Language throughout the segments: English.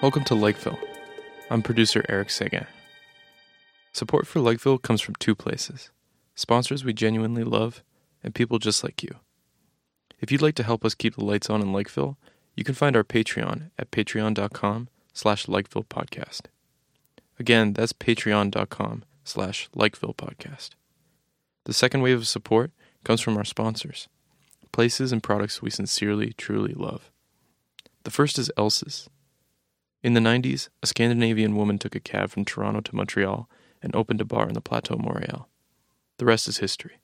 Welcome to Lakeville. I'm producer Eric Seguin. Support for Lakeville comes from two places sponsors we genuinely love, and people just like you. If you'd like to help us keep the lights on in Lakeville, you can find our Patreon at patreon.com slash Lakeville Podcast. Again, that's patreon.com slash Lakeville Podcast. The second wave of support comes from our sponsors, places and products we sincerely, truly love. The first is Elsa's. In the 90s, a Scandinavian woman took a cab from Toronto to Montreal and opened a bar in the Plateau Montreal. The rest is history.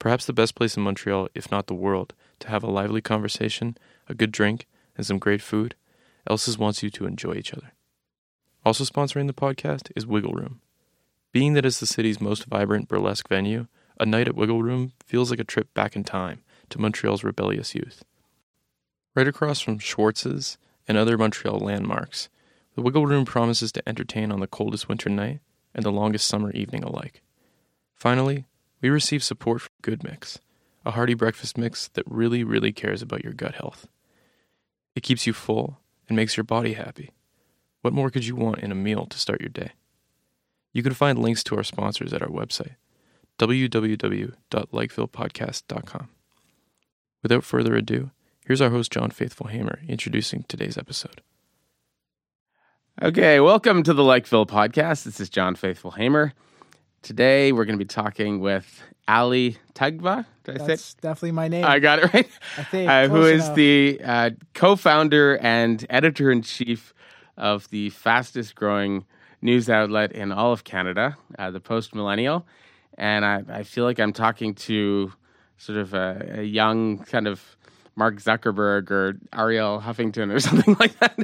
Perhaps the best place in Montreal, if not the world, to have a lively conversation, a good drink, and some great food, Elsa's wants you to enjoy each other. Also sponsoring the podcast is Wiggle Room. Being that it's the city's most vibrant burlesque venue, a night at Wiggle Room feels like a trip back in time to Montreal's rebellious youth. Right across from Schwartz's and other Montreal landmarks, the Wiggle Room promises to entertain on the coldest winter night and the longest summer evening alike. Finally, we receive support from Good Mix, a hearty breakfast mix that really, really cares about your gut health. It keeps you full and makes your body happy. What more could you want in a meal to start your day? You can find links to our sponsors at our website, www.lakevillepodcast.com. Without further ado, here's our host, John Faithful Hamer, introducing today's episode. Okay, welcome to the Lakeville podcast. This is John Faithful Hamer. Today we're going to be talking with Ali Taghva. Did I That's say? definitely my name. I got it right. I think, Uh, who close is enough. the uh, co-founder and editor in chief of the fastest growing news outlet in all of Canada, uh, the Post Millennial. And I, I feel like I'm talking to sort of a, a young kind of Mark Zuckerberg or Ariel Huffington or something like that.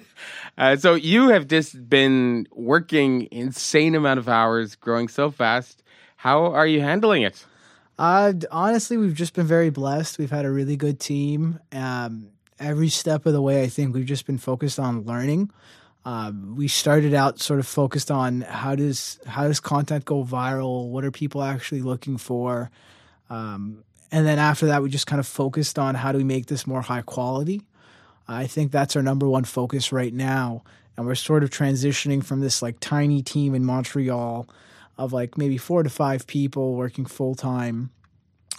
Uh, so you have just been working insane amount of hours, growing so fast. How are you handling it? Uh, honestly, we've just been very blessed. We've had a really good team. Um, every step of the way, I think we've just been focused on learning. Um, we started out sort of focused on how does how does content go viral? What are people actually looking for? Um, and then after that, we just kind of focused on how do we make this more high quality. I think that's our number one focus right now, and we're sort of transitioning from this like tiny team in Montreal of like maybe four to five people working full time,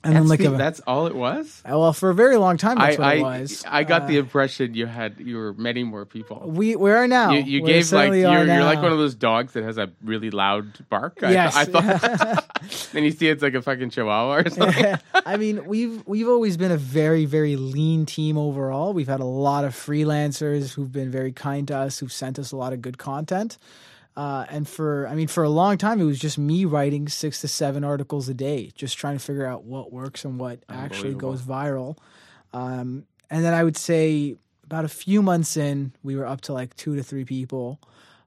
and then That's, like the- a, that's all it was. well for a very long time I, that's what I, it was. I got Uh, the impression you had you were many more people. we we are now. You, you gave like you're, you're like one of those dogs that has a really loud bark. I, Yes. I thought. and you see it's like a fucking chihuahua or something. I mean, we've we've always been a very very lean team overall. We've had a lot of freelancers who've been very kind to us, who've sent us a lot of good content. Uh, and for I mean, for a long time, it was just me writing six to seven articles a day, just trying to figure out what works and what actually goes viral. Um, and then I would say about a few months in, we were up to like two to three people.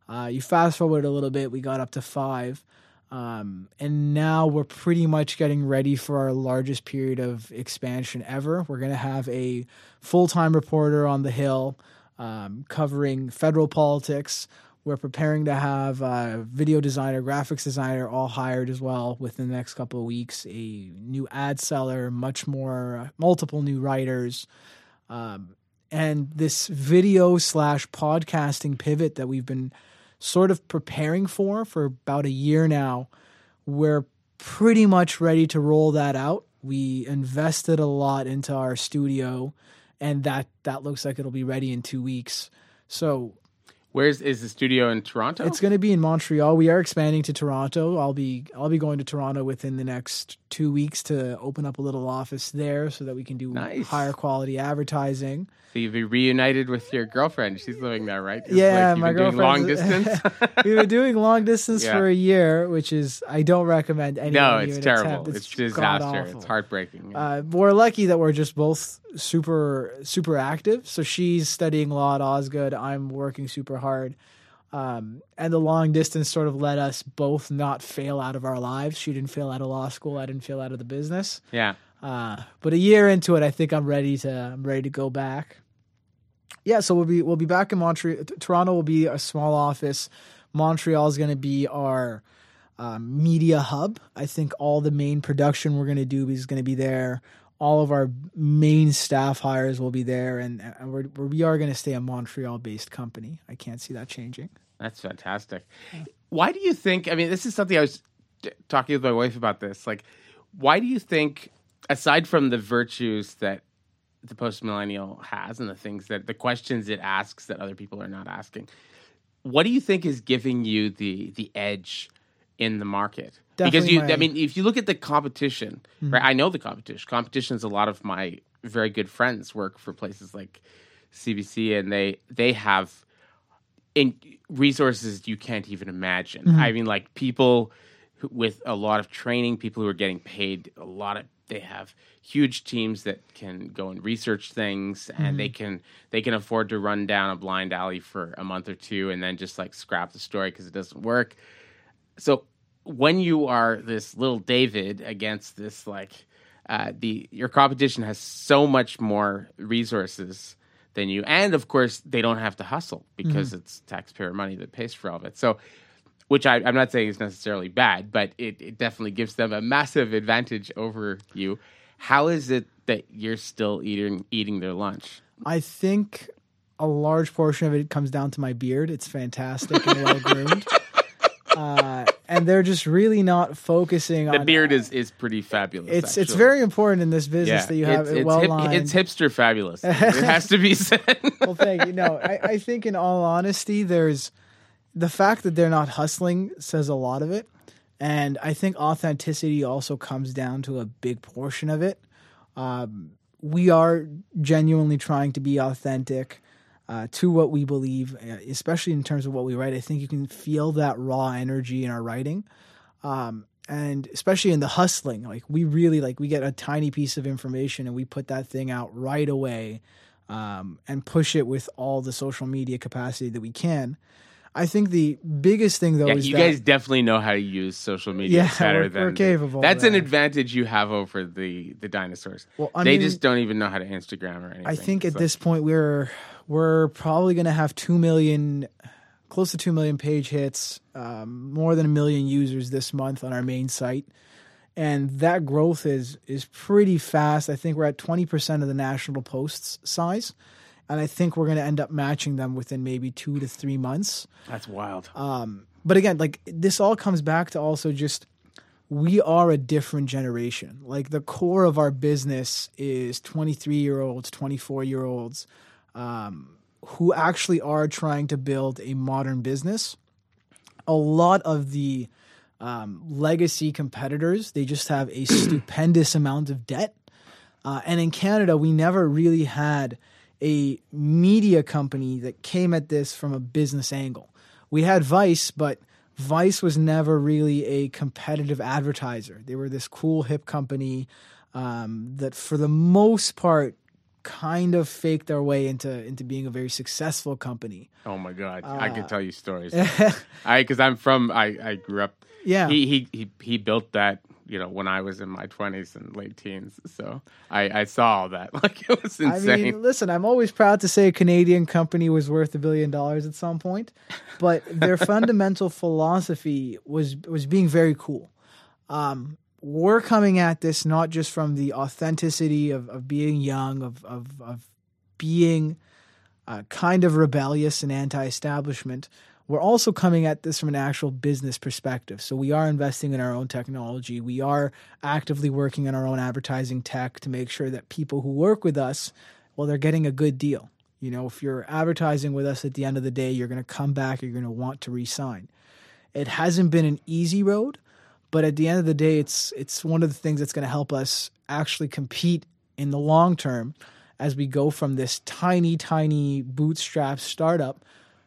Uh, you fast forward a little bit, we got up to five. Um, and now we're pretty much getting ready for our largest period of expansion ever. We're going to have a full time reporter on the Hill um, covering federal politics. We're preparing to have a video designer, graphics designer all hired as well within the next couple of weeks. A new ad seller, much more, uh, multiple new writers. Um, and this video slash podcasting pivot that we've been sort of preparing for for about a year now. We're pretty much ready to roll that out. We invested a lot into our studio, and that that looks like it'll be ready in two weeks. So Where's is the studio in Toronto? it's going to be in Montreal. We are expanding to Toronto. I'll be I'll be going to Toronto within the next two weeks to open up a little office there so that we can do Nice. higher quality advertising. So you've been reunited with your girlfriend. She's living there, right? It's Yeah, like you've my been doing long distance. We've been doing long distance Yeah. for a year, which is I don't recommend no, it's terrible. It's, It's disaster. It's heartbreaking. Uh, we're lucky that we're just both super super active. So she's studying law at Osgoode. I'm working super hard. Um, and the long distance sort of let us both not fail out of our lives. She didn't fail out of law school. I didn't fail out of the business. yeah. Uh, but a year into it, I think I'm ready to I'm ready to go back. Yeah, so we'll be we'll be back in Montreal. Toronto will be a small office. Montreal is going to be our uh, media hub. I think all the main production we're going to do is going to be there. All of our main staff hires will be there, and, and we're, we are going to stay a Montreal-based company. I can't see that changing. That's fantastic. Why do you think? I mean, this is something I was talking with my wife about. This, like, why do you think, aside from the virtues that the post millennial has and the things that the questions it asks that other people are not asking, what do you think is giving you the the edge in the market? because you, my- I mean, if you look at the competition, right? I know the competition. Competition is a lot of my very good friends work for places like CBC, and they they have in resources you can't even imagine. Mm-hmm. I mean, like people who, with a lot of training, people who are getting paid a lot of. They have huge teams that can go and research things, and they Mm-hmm. can they can afford to run down a blind alley for a month or two, and then just like scrap the story because it doesn't work. So when you are this little David against this like uh, the your competition has so much more resources than you, and of course they don't have to hustle because it's taxpayer money that pays for all of it. So, which I, I'm not saying is necessarily bad, but it, it definitely gives them a massive advantage over you. How is it that you're still eating eating their lunch? I think a large portion of it comes down to my beard. It's fantastic and well groomed. Uh, and they're just really not focusing The on beard is is pretty fabulous. It's it's very important in this business that you have it's, it well hip- lined. it's hipster fabulous. it has to be said. well, thank you. No, I, I think in all honesty, there's the fact that they're not hustling says a lot of it. And I think authenticity also comes down to a big portion of it. Um, we are genuinely trying to be authentic uh, to what we believe, uh, especially in terms of what we write. I think you can feel that raw energy in our writing. Um, and especially in the hustling, like we really like we get a tiny piece of information and we put that thing out right away um, and push it with all the social media capacity that we can. I think the biggest thing though Yeah, is you that guys definitely know how to use social media Yeah, better we're- than we're capable of That's an that. advantage you have over the the dinosaurs. Well, I they mean, just don't even know how to Instagram or anything. I think at so- this point we're we're probably going to have two million, close to two million page hits, um, more than a million users this month on our main site, and that growth is is pretty fast. I think we're at twenty percent of the national posts size, and I think we're going to end up matching them within maybe two to three months. that's wild. Um, but again, like this all comes back to also just we are a different generation. Like the core of our business is 23 year olds, 24 year olds um, who actually are trying to build a modern business. A lot of the um, legacy competitors, they just have a stupendous amount of debt. Uh, and in Canada, we never really had a media company that came at this from a business angle. We had Vice, but Vice was never really a competitive advertiser. They were this cool, hip company um, that, for the most part, kind of faked their way into into being a very successful company. Oh my god, I can tell you stories. I because I'm from I I grew up. Yeah. He he he he built that. You know, when I was in my twenties and late teens, so I, I saw all that. Like it was I insane. mean, listen, I'm always proud to say a Canadian company was worth a billion dollars at some point, but their fundamental philosophy was was being very cool. Um, we're coming at this not just from the authenticity of, of being young, of of, of being uh, kind of rebellious and anti-establishment. We're also coming at this from an actual business perspective. So we are investing in our own technology. We are actively working on our own advertising tech to make sure that people who work with us, well, they're getting a good deal. You know, if you're advertising with us at the end of the day, you're going to come back, you're going to want to re-sign. It hasn't been an easy road, but at the end of the day, it's it's one of the things that's going to help us actually compete in the long term as we go from this tiny, tiny bootstrap startup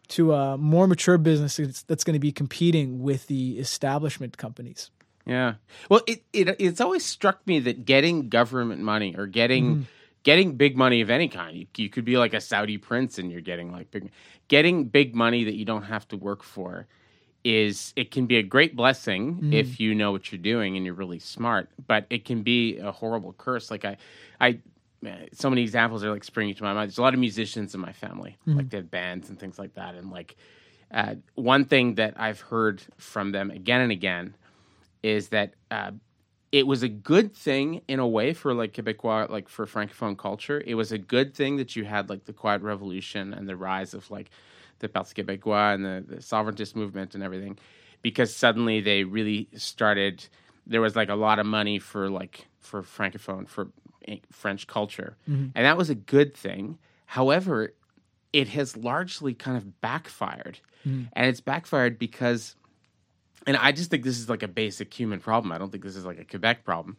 to a more mature business that's, going to be competing with the establishment companies. Yeah. Well, it, it it's always struck me that getting government money or getting Mm-hmm. getting big money of any kind, you, you could be like a Saudi prince and you're getting like big getting big money that you don't have to work for is it can be a great blessing Mm-hmm. if you know what you're doing and you're really smart, but it can be a horrible curse. Like I I man, so many examples are like springing to my mind. There's a lot of musicians in my family, Mm-hmm. like they have bands and things like that, and like uh, one thing that I've heard from them again and again is that uh, it was a good thing in a way for like Quebecois, like for francophone culture. It was a good thing that you had like the Quiet Revolution and the rise of like the Parti Québécois and the, the sovereigntist movement and everything, because suddenly they really started. There was like a lot of money for like for francophone for French culture, mm-hmm. and that was a good thing. However, it has largely kind of backfired, mm-hmm. and it's backfired because and I just think this is like a basic human problem. I don't think this is like a Quebec problem.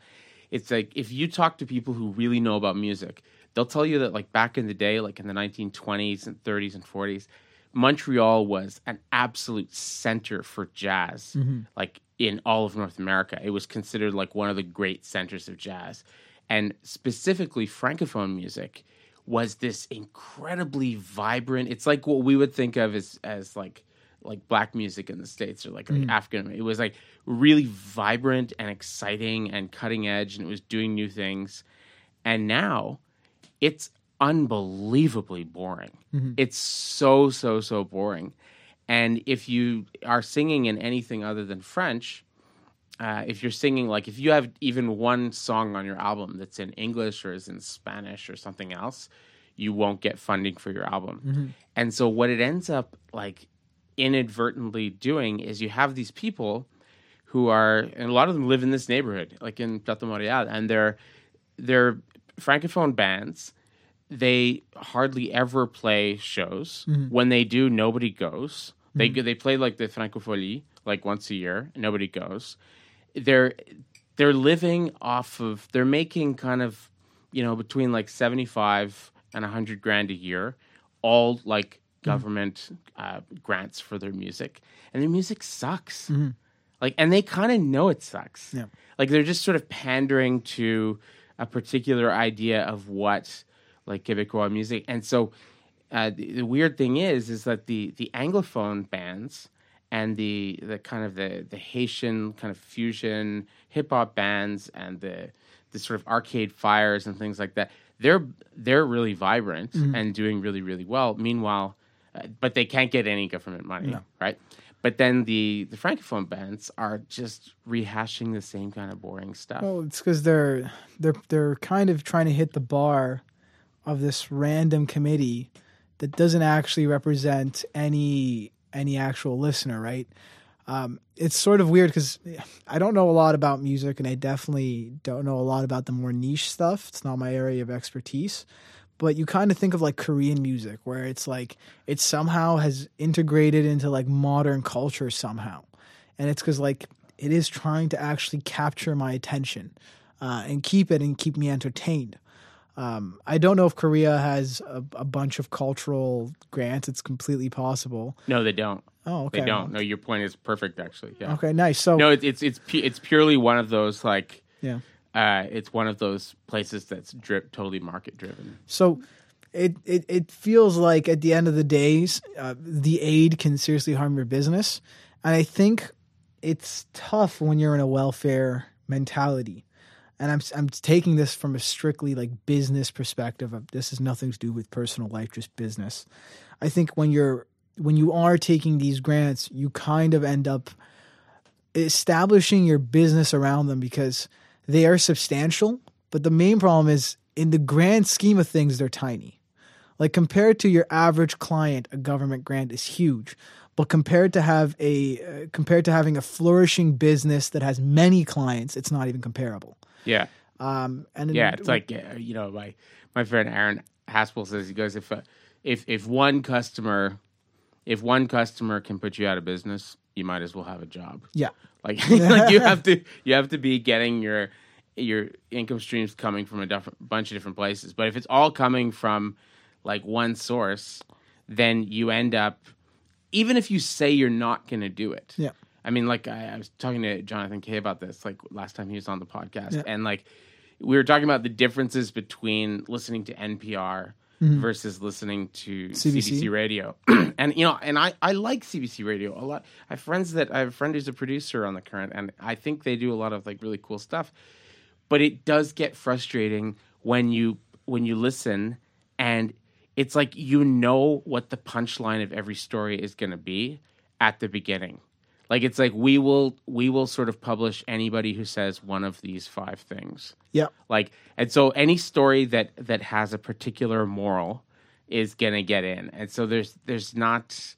It's like if you talk to people who really know about music, they'll tell you that like back in the day, like in the 1920s and 30s and 40s, Montreal was an absolute center for jazz. Mm-hmm. Like in all of North America, it was considered like one of the great centers of jazz. And specifically francophone music was this incredibly vibrant. It's like what we would think of as as like like black music in the states or like, like mm. African. It was like really vibrant and exciting and cutting edge, and it was doing new things. And now it's unbelievably boring. Mm-hmm. It's so so so boring. And if you are singing in anything other than French, uh, if you're singing like if you have even one song on your album that's in English or is in Spanish or something else, you won't get funding for your album. Mm-hmm. And so what it ends up like inadvertently doing is you have these people who are and a lot of them live in this neighborhood, like in Plateau Montréal, and they're they're francophone bands. They hardly ever play shows. Mm-hmm. When they do, nobody goes. They mm-hmm. they play like the Francophonie like once a year. and Nobody goes. They're they're living off of they're making kind of you know between like 75 and 100 grand a year all like government uh, grants for their music. And their music sucks. Like and they kind of know it sucks. Yeah. like they're just sort of pandering to a particular idea of what like quebecois music. And so uh, the, the weird thing is is that the the anglophone bands and the the kind of the the Haitian kind of fusion hip hop bands and the the sort of arcade fires and things like that they're they're really vibrant and doing really really well. Meanwhile uh, but they can't get any government money right? But then the the francophone bands are just rehashing the same kind of boring stuff. Well, it's because they're they're they're kind of trying to hit the bar of this random committee that doesn't actually represent any any actual listener, right? Um, it's sort of weird because I don't know a lot about music, and I definitely don't know a lot about the more niche stuff. It's not my area of expertise. But you kind of think of like Korean music, where it's like it somehow has integrated into like modern culture somehow, and it's because like it is trying to actually capture my attention uh, and keep it and keep me entertained. Um, I don't know if Korea has a, a bunch of cultural grants. It's completely possible. no they don't Oh, okay. they don't no your point is perfect actually yeah Okay, nice. So no it's it's it's, pu- it's purely one of those like yeah. uh, it's one of those places that's drip totally market driven. So it, it it feels like at the end of the days, uh, the aid can seriously harm your business, and I think it's tough when you're in a welfare mentality. And I'm I'm taking this from a strictly like business perspective. This has nothing to do with personal life, just business. I think when you're when you are taking these grants, you kind of end up establishing your business around them because they are substantial. But the main problem is in the grand scheme of things, they're tiny. Like compared to your average client, a government grant is huge. But compared to have a uh, compared to having a flourishing business that has many clients, it's not even comparable. Yeah, Um, and yeah. It's like you know my my friend Aaron Haspel says he goes if uh, if if one customer if one customer can put you out of business, you might as well have a job. yeah, Like, like you have to you have to be getting your your income streams coming from a different bunch of different places. But if it's all coming from like one source, then you end up even if you say you're not going to do it. Yeah. I mean, like I, I was talking to Jonathan Kay about this like last time he was on the podcast, Yeah. and like we were talking about the differences between listening to NPR mm-hmm. versus listening to CBC. CBC radio. and you know, and I I like CBC radio a lot. I have friends that I have a friend who's a producer on the current, and I think they do a lot of like really cool stuff. But it does get frustrating when you when you listen and it's like you know what the punchline of every story is going to be at the beginning. Like it's like we will we will sort of publish anybody who says one of these five things. Yep. Like and so any story that that has a particular moral is going to get in. And so there's there's not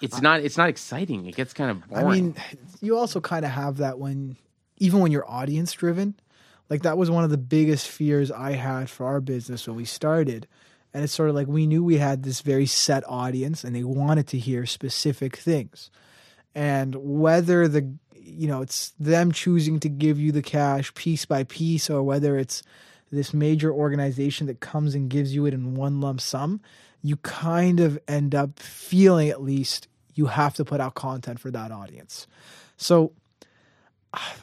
it's not it's not exciting. It gets kind of boring. I mean, you also kind of have that when even when you're audience driven. Like that was one of the biggest fears I had for our business when we started. And it's sort of like we knew we had this very set audience and they wanted to hear specific things. And whether the you know, it's them choosing to give you the cash piece by piece or whether it's this major organization that comes and gives you it in one lump sum, you kind of end up feeling at least you have to put out content for that audience. So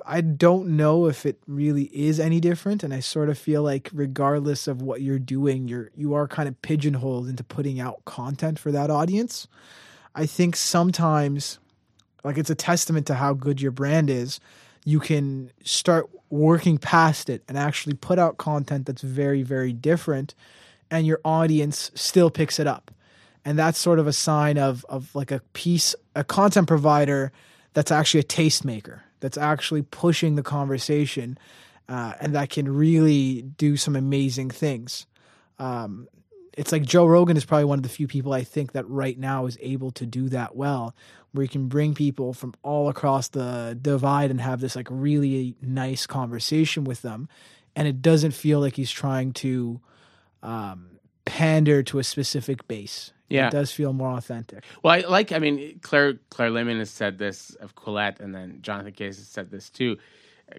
I don't know if it really is any different and I sort of feel like regardless of what you're doing you're you are kind of pigeonholed into putting out content for that audience. I think sometimes like it's a testament to how good your brand is. You can start working past it and actually put out content that's very very different and your audience still picks it up. And that's sort of a sign of of like a piece a content provider that's actually a tastemaker that's actually pushing the conversation uh, and that can really do some amazing things. Um, it's like Joe Rogan is probably one of the few people I think that right now is able to do that well, where you can bring people from all across the divide and have this like really nice conversation with them, and it doesn't feel like he's trying to um, pander to a specific base. Yeah. it does feel more authentic. Well, I like. I mean, Claire Claire Lehmann has said this of Quillette, and then Jonathan Kay has said this too.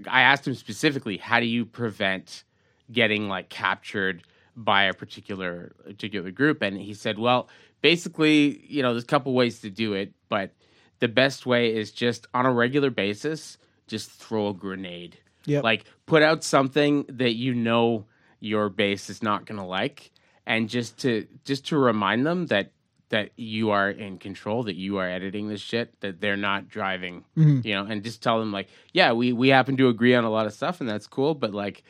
I asked him specifically, how do you prevent getting like captured by a particular particular group? And he said, well, basically, you know, there's a couple ways to do it, but the best way is just on a regular basis, just throw a grenade. Yep. Like put out something that you know your base is not going to like and just to just to remind them that that you are in control, that you are editing this shit, that they're not driving, Mm-hmm. you know, and just tell them like, yeah, we we happen to agree on a lot of stuff, and that's cool, but like,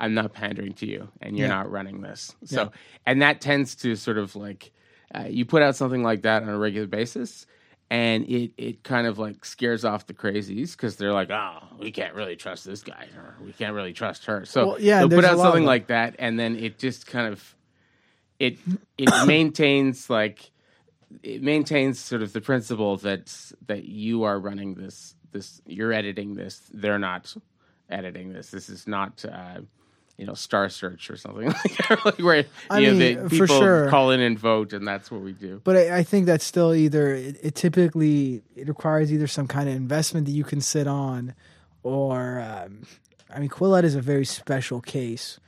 I'm not pandering to you, and you're Yeah. not running this. So, Yeah. and that tends to sort of like, uh, you put out something like that on a regular basis. And it, it kind of like scares off the crazies because they're like, oh, we can't really trust this guy or we can't really trust her. So Well, yeah, put out something like that, and then it just kind of it it maintains like it maintains sort of the principle that that you are running this this you're editing this they're not editing this this is not uh you know star search or something like that like where I you know mean, for people sure. call in and vote and that's what we do But I, I think that's still either it, it typically it requires either some kind of investment that you can sit on, or um, I mean, Quillette is a very special case.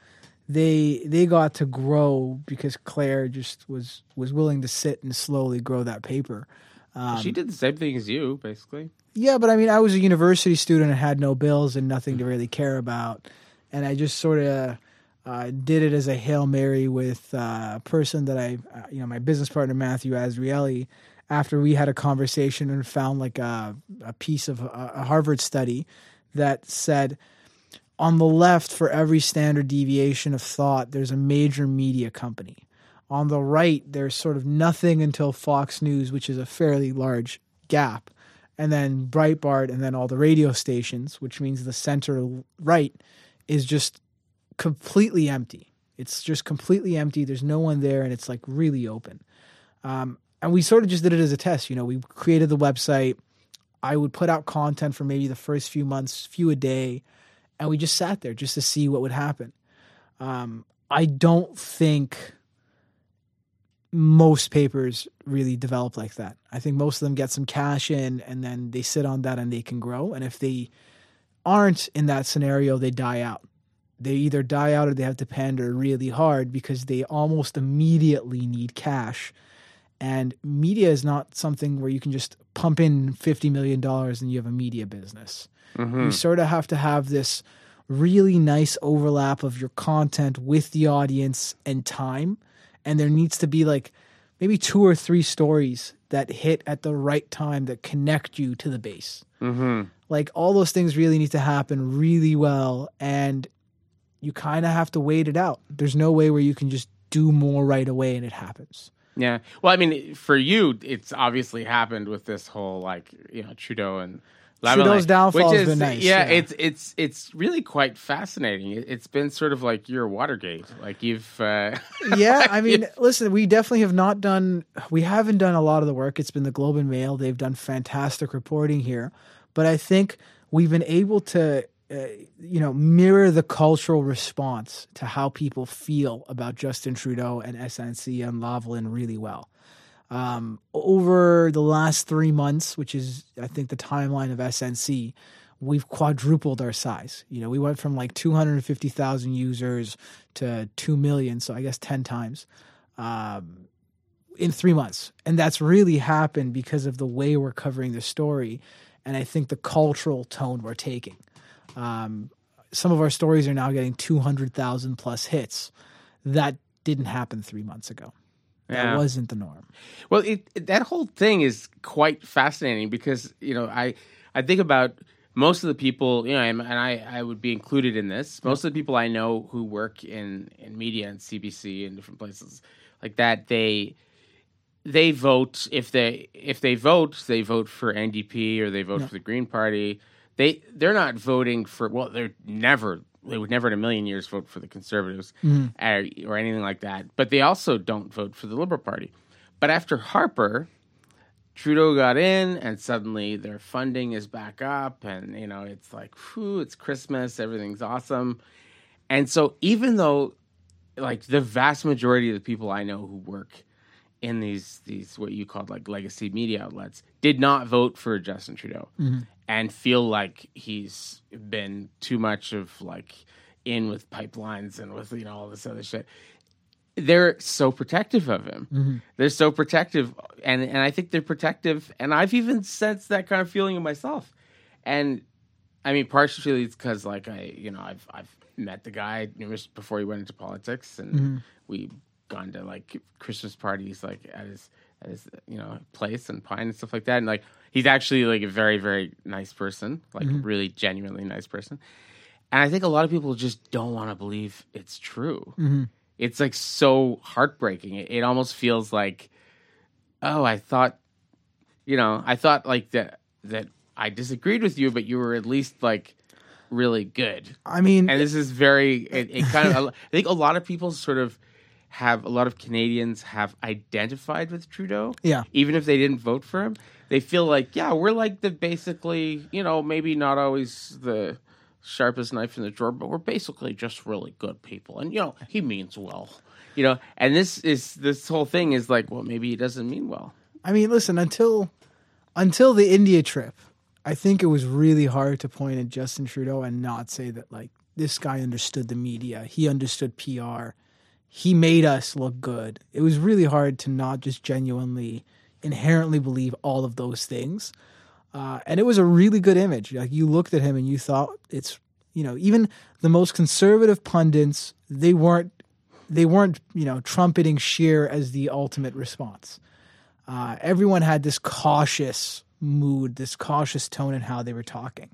They they got to grow because Claire just was was willing to sit and slowly grow that paper. Um, she did the same thing as you basically Yeah, but I mean, I was a university student and had no bills and nothing to really care about, and I just sort of uh, did it as a hail mary with uh, a person that I, uh, you know, my business partner Matthew Azrieli. After we had a conversation and found like a, a piece of a, a Harvard study that said on the left for every standard deviation of thought, there's a major media company. On the right, there's sort of nothing until Fox News, which is a fairly large gap and then Breitbart, and then all the radio stations, which means the center right is just completely empty. It's just completely empty. There's no one there, and it's like really open. Um, and we sort of just did it as a test. You know, we created the website. I would put out content for maybe the first few months, few a day, and we just sat there just to see what would happen. Um, I don't think most papers really develop like that. I think most of them get some cash in and then they sit on that and they can grow. And if they aren't in that scenario, they die out. They either die out or they have to pander really hard because they almost immediately need cash. And media is not something where you can just pump in $50 million and you have a media business. You sort of have to have this really nice overlap of your content with the audience and time. And there needs to be like maybe two or three stories that hit at the right time that connect you to the base. mm-hmm. Like all those things really need to happen really well. And you kind of have to wait it out. There's no way where you can just do more right away, and it happens. Yeah. Well, I mean, for you, it's obviously happened with this whole like you know Trudeau and Trudeau's downfall which has is been nice, yeah, yeah. it's it's it's really quite fascinating. It, it's been sort of like your Watergate. Like you've uh, yeah, I mean, listen, we definitely have not done, we haven't done a lot of the work. It's been the Globe and Mail. They've done fantastic reporting here. But I think we've been able to, uh, you know, mirror the cultural response to how people feel about Justin Trudeau and SNC and Lavalin really well. Um, over the last three months, which is, I think, the timeline of SNC, we've quadrupled our size. You know, we went from like 250,000 users to 2 million, so I guess 10 times um, in three months. And that's really happened because of the way we're covering the story and I think the cultural tone we're taking. Um, some of our stories are now getting 200,000 plus hits. That didn't happen three months ago. That Yeah. wasn't the norm. Well, it, it- that whole thing is quite fascinating because you know I I think about most of the people you know and, and I I would be included in this. Most of the people I know who work in in media and CBC and different places like that they they vote if they if they vote they vote for NDP or they vote for the Green Party. They they're not voting for well they're never they would never in a million years vote for the Conservatives or, or anything like that. But they also don't vote for the Liberal Party. But after Harper, Trudeau got in, and suddenly their funding is back up, and you know it's like, whew, it's Christmas, everything's awesome. And so even though, like the vast majority of the people I know who work in these these what you called like legacy media outlets did not vote for Justin Trudeau mm-hmm. and feel like he's been too much of like in with pipelines and with you know all this other shit they're so protective of him. Mm-hmm. They're so protective, and and I think they're protective. And I've even sensed that kind of feeling in myself. And I mean, partially it's because like I, you know, I've I've met the guy numerous before he went into politics, and mm-hmm. we gone to like Christmas parties like at his at his you know place and Pine and stuff like that. And like he's actually like a very very nice person, like mm-hmm. really genuinely nice person. And I think a lot of people just don't want to believe it's true mm-hmm. it's like so heartbreaking. It, it almost feels like, oh, I thought, you know, I thought like that that I disagreed with you, but you were at least like really good. I mean, And this is very, it, it kind of, I think a lot of people sort of have, a lot of Canadians have identified with Trudeau. Yeah. Even if they didn't vote for him, they feel like, yeah, we're like the basically, you know, maybe not always the sharpest knife in the drawer, but we're basically just really good people. And, you know, he means well, you know, and this is, this whole thing is like, well, maybe he doesn't mean well. I mean, listen, until until the India trip, I think it was really hard to point at Justin Trudeau and not say that like this guy understood the media. He understood PR. He made us look good. It was really hard to not just genuinely inherently believe all of those things. Uh, and it was a really good image. Like you looked at him and you thought it's you know even the most conservative pundits they weren't they weren't you know trumpeting Scheer as the ultimate response. Uh, everyone had this cautious mood, this cautious tone in how they were talking.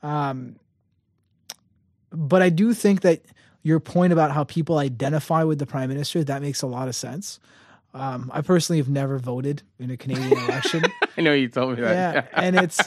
Um, but I do think that your point about how people identify with the prime minister that makes a lot of sense. Um, I personally have never voted in a Canadian election. I know you told me that. yeah, and it's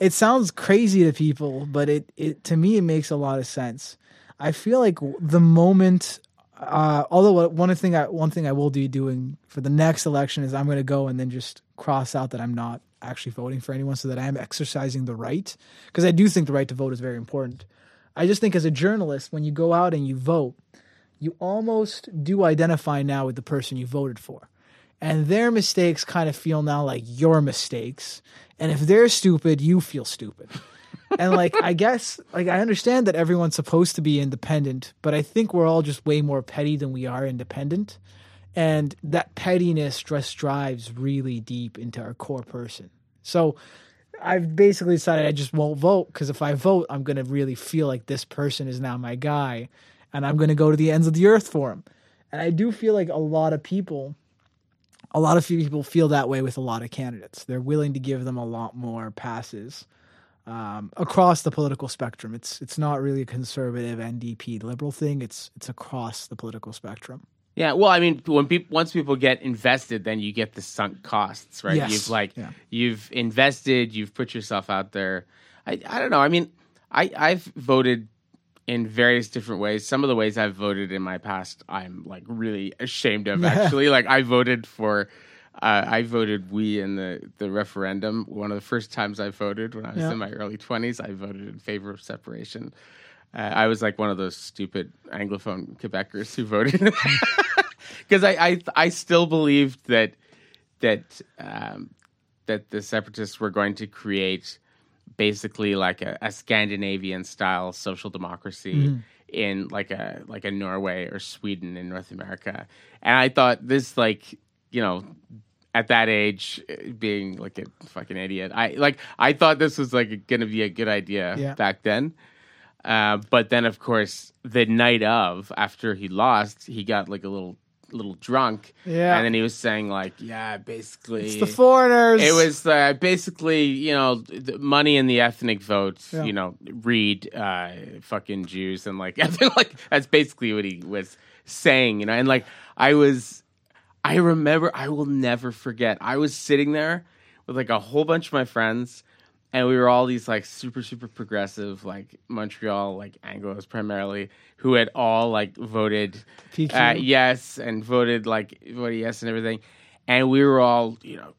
it sounds crazy to people, but it it to me it makes a lot of sense. I feel like the moment, uh, although one thing I one thing I will be doing for the next election is I'm going to go and then just cross out that I'm not actually voting for anyone, so that I am exercising the right because I do think the right to vote is very important. I just think as a journalist, when you go out and you vote, you almost do identify now with the person you voted for. And their mistakes kind of feel now like your mistakes. And if they're stupid, you feel stupid. and like I guess like I understand that everyone's supposed to be independent, but I think we're all just way more petty than we are independent. And that pettiness just drives really deep into our core person. So I've basically decided I just won't vote because if I vote, I'm going to really feel like this person is now my guy and I'm going to go to the ends of the earth for him. And I do feel like a lot of people, a lot of people feel that way with a lot of candidates. They're willing to give them a lot more passes um, across the political spectrum. It's it's not really a conservative NDP liberal thing. It's it's across the political spectrum. Yeah, well, I mean, when people once people get invested, then you get the sunk costs, right? Yes. You've like Yeah. you've invested, you've put yourself out there. I I don't know. I mean, I I've voted in various different ways. Some of the ways I've voted in my past, I'm like really ashamed of. Actually, like I voted for. Uh, I voted we in the, the referendum. One of the first times I voted when I was Yeah. in my early 20s, I voted in favor of separation. Uh, I was like one of those stupid Anglophone Quebecers who voted. Because I, I I still believed that that um, that the separatists were going to create basically like a, a Scandinavian style social democracy in like a like a Norway or Sweden in North America, and I thought this like you know at that age uh, being like a fucking idiot i like i thought this was like gonna be a good idea Yeah. back then uh, but then of course the night of after he lost he got like a little little drunk Yeah. and then he was saying like yeah basically It's the foreigners. it was uh, basically, you know, the money in the ethnic vote. Yeah. You know, read uh, fucking Jews and like, like that's basically what he was saying. You know, and like I was, I remember, I will never forget. I was sitting there with like a whole bunch of my friends, and we were all these like super super progressive like Montreal like Anglos primarily who had all like voted uh, yes and voted like voted yes and everything, and we were all you know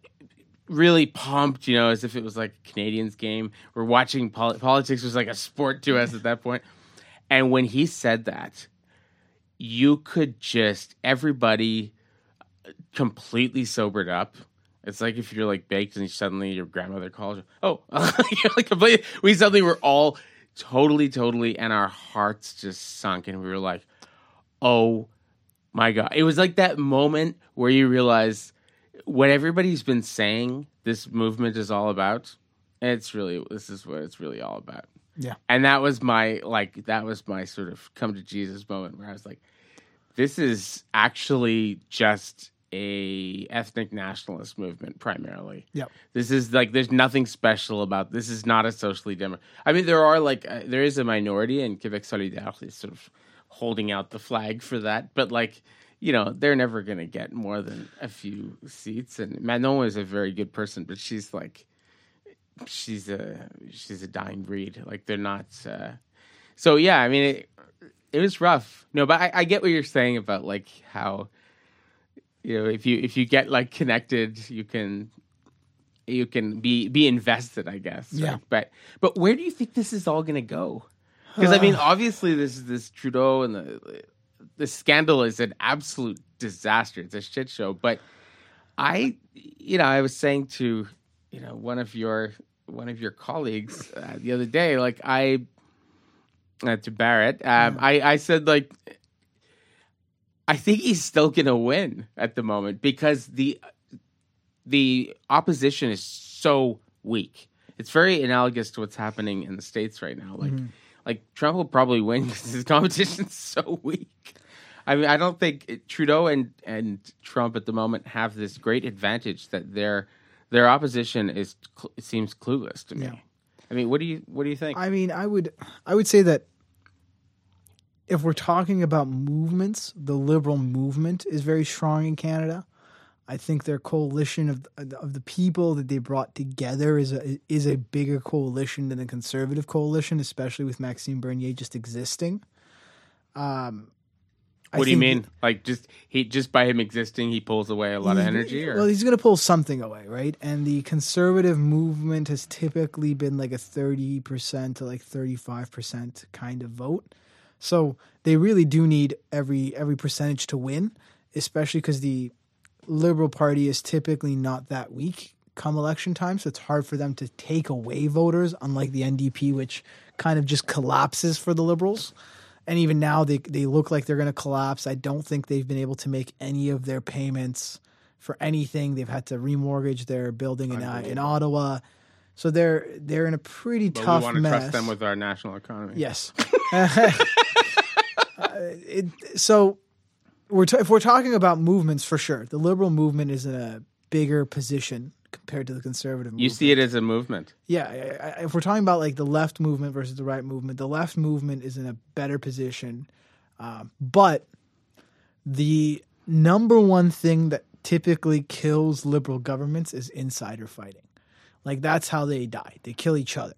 really pumped you know as if it was like a Canadiens game. We're watching poli- politics was like a sport to us at that point, and when he said that, you could just everybody completely sobered up. It's like if you're like baked and suddenly your grandmother calls you. Oh, you're like completely. We suddenly were all totally, totally, and our hearts just sunk, and we were like, "Oh my god!" It was like that moment where you realize what everybody's been saying. This movement is all about. It's really this is what it's really all about. Yeah. And that was my like that was my sort of come to Jesus moment where I was like, this is actually just a ethnic nationalist movement primarily. Yep. This is like there's nothing special about this is not a socially demo. I mean there are like uh, there is a minority and Quebec Solidaire is sort of holding out the flag for that, but like you know they're never going to get more than a few seats and Manon is a very good person, but she's like she's a she's a dying breed. Like they're not uh so yeah, I mean it, it was rough. No, but I, I get what you're saying about like how you know if you if you get like connected, you can you can be be invested. I guess. right? Yeah. But but where do you think this is all going to go? Because I mean, obviously, this this Trudeau and the the scandal is an absolute disaster. It's a shit show. But I, you know, I was saying to you know one of your one of your colleagues uh, the other day, like I uh, to Barrett, um, I I said like I think he's still gonna win at the moment because the the opposition is so weak. It's very analogous to what's happening in the states right now. Like mm-hmm. like Trump will probably win because his competition's so weak. I mean, I don't think it- Trudeau and and Trump at the moment have this great advantage that their their opposition is cl- seems clueless to me. Yeah. I mean, what do you what do you think? I mean, I would I would say that if we're talking about movements, the liberal movement is very strong in Canada. I think their coalition of of the people that they brought together is a is a bigger coalition than the conservative coalition, especially with Maxime Bernier just existing. Um, I what do you mean? Like just he just by him existing, he pulls away a lot of energy, or Well, he's going to pull something away, right? And the conservative movement has typically been like a 30% to like 35% kind of vote. So they really do need every every percentage to win, especially cuz the Liberal Party is typically not that weak come election time, so it's hard for them to take away voters unlike the NDP which kind of just collapses for the Liberals and even now they they look like they're going to collapse. I don't think they've been able to make any of their payments for anything. They've had to remortgage their building in uh, in Ottawa, so they're they're in a pretty but tough we want to mess. trust them with our national economy. yes. Uh, it, so we're t- if we're talking about movements for sure, the liberal movement is in a bigger position compared to the conservative. Movement. You see it as a movement. Yeah, I- I- if we're talking about like the left movement versus the right movement, the left movement is in a better position, um, but the number one thing that typically kills liberal governments is insider fighting. Like that's how they die. They kill each other.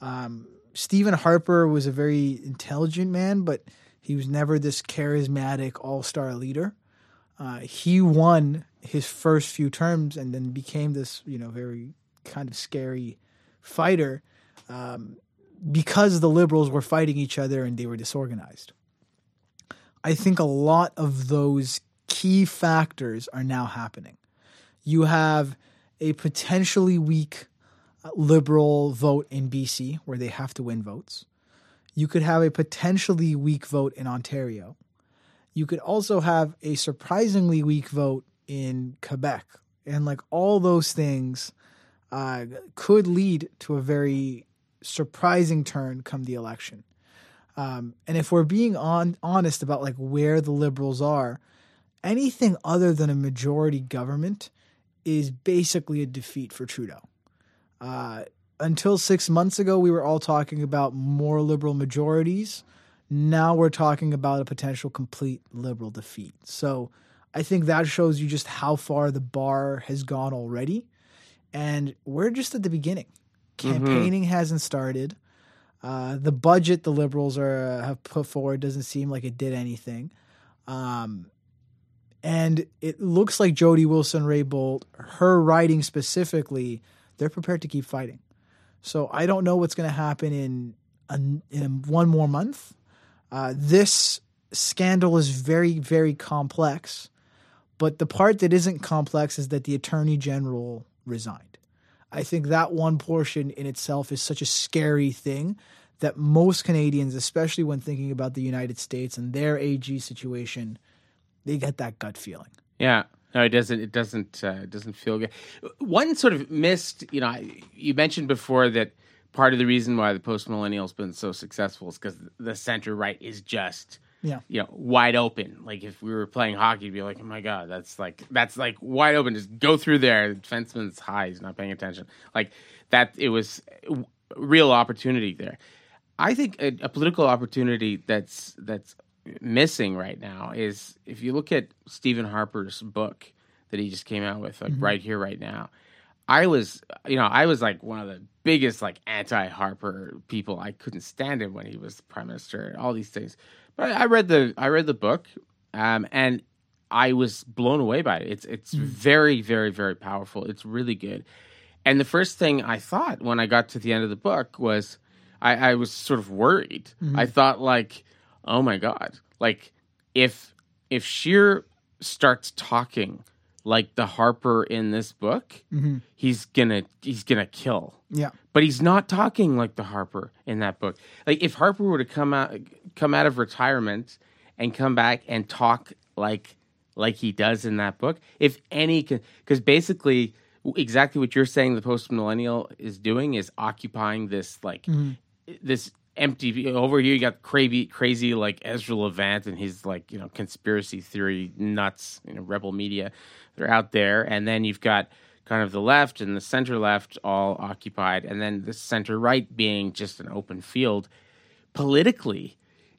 Um, Stephen Harper was a very intelligent man, but he was never this charismatic all star leader. Uh, he won his first few terms and then became this, you know, very kind of scary fighter um, because the liberals were fighting each other and they were disorganized. I think a lot of those key factors are now happening. You have a potentially weak uh, liberal vote in BC where they have to win votes. You could have a potentially weak vote in Ontario. You could also have a surprisingly weak vote in Quebec. And like all those things uh, could lead to a very surprising turn come the election. Um, and if we're being on, honest about like where the liberals are, anything other than a majority government is basically a defeat for Trudeau. Uh, until six months ago, we were all talking about more liberal majorities. Now we're talking about a potential complete liberal defeat. So I think that shows you just how far the bar has gone already. And we're just at the beginning. Campaigning mm-hmm. hasn't started. Uh, the budget the liberals are uh, have put forward doesn't seem like it did anything. Um, and it looks like Jody Wilson Raybould, her writing specifically, they're prepared to keep fighting. So I don't know what's going to happen in, in one more month. Uh, this scandal is very, very complex. But the part that isn't complex is that the attorney general resigned. I think that one portion in itself is such a scary thing that most Canadians, especially when thinking about the United States and their AG situation, they get that gut feeling. Yeah. No, it doesn't. It doesn't. Uh, it doesn't feel good. One sort of missed. You know, you mentioned before that part of the reason why the post millennial's been so successful is because the center right is just yeah. you know, wide open. Like if we were playing hockey, you'd be like, oh my god, that's like that's like wide open. Just go through there. The defenseman's high. He's not paying attention. Like that. It was real opportunity there. I think a, a political opportunity that's that's missing right now is if you look at Stephen Harper's book that he just came out with, like mm-hmm. right here, right now. I was, you know, I was like one of the biggest like anti-Harper people. I couldn't stand him when he was prime minister. and All these things, but I read the I read the book, um, and I was blown away by it. It's it's mm. very very very powerful. It's really good. And the first thing I thought when I got to the end of the book was, I, I was sort of worried. Mm-hmm. I thought like, oh my god, like if if Scheer starts talking like the Harper in this book, mm-hmm. he's gonna he's gonna kill. Yeah. But he's not talking like the Harper in that book. Like if Harper were to come out come out of retirement and come back and talk like like he does in that book, if any because basically exactly what you're saying the post millennial is doing is occupying this like mm-hmm. this empty over here you got crazy crazy like Ezra Levant and his like you know conspiracy theory nuts you know rebel media they're out there. And then you've got kind of the left and the center left all occupied. And then the center right being just an open field. Politically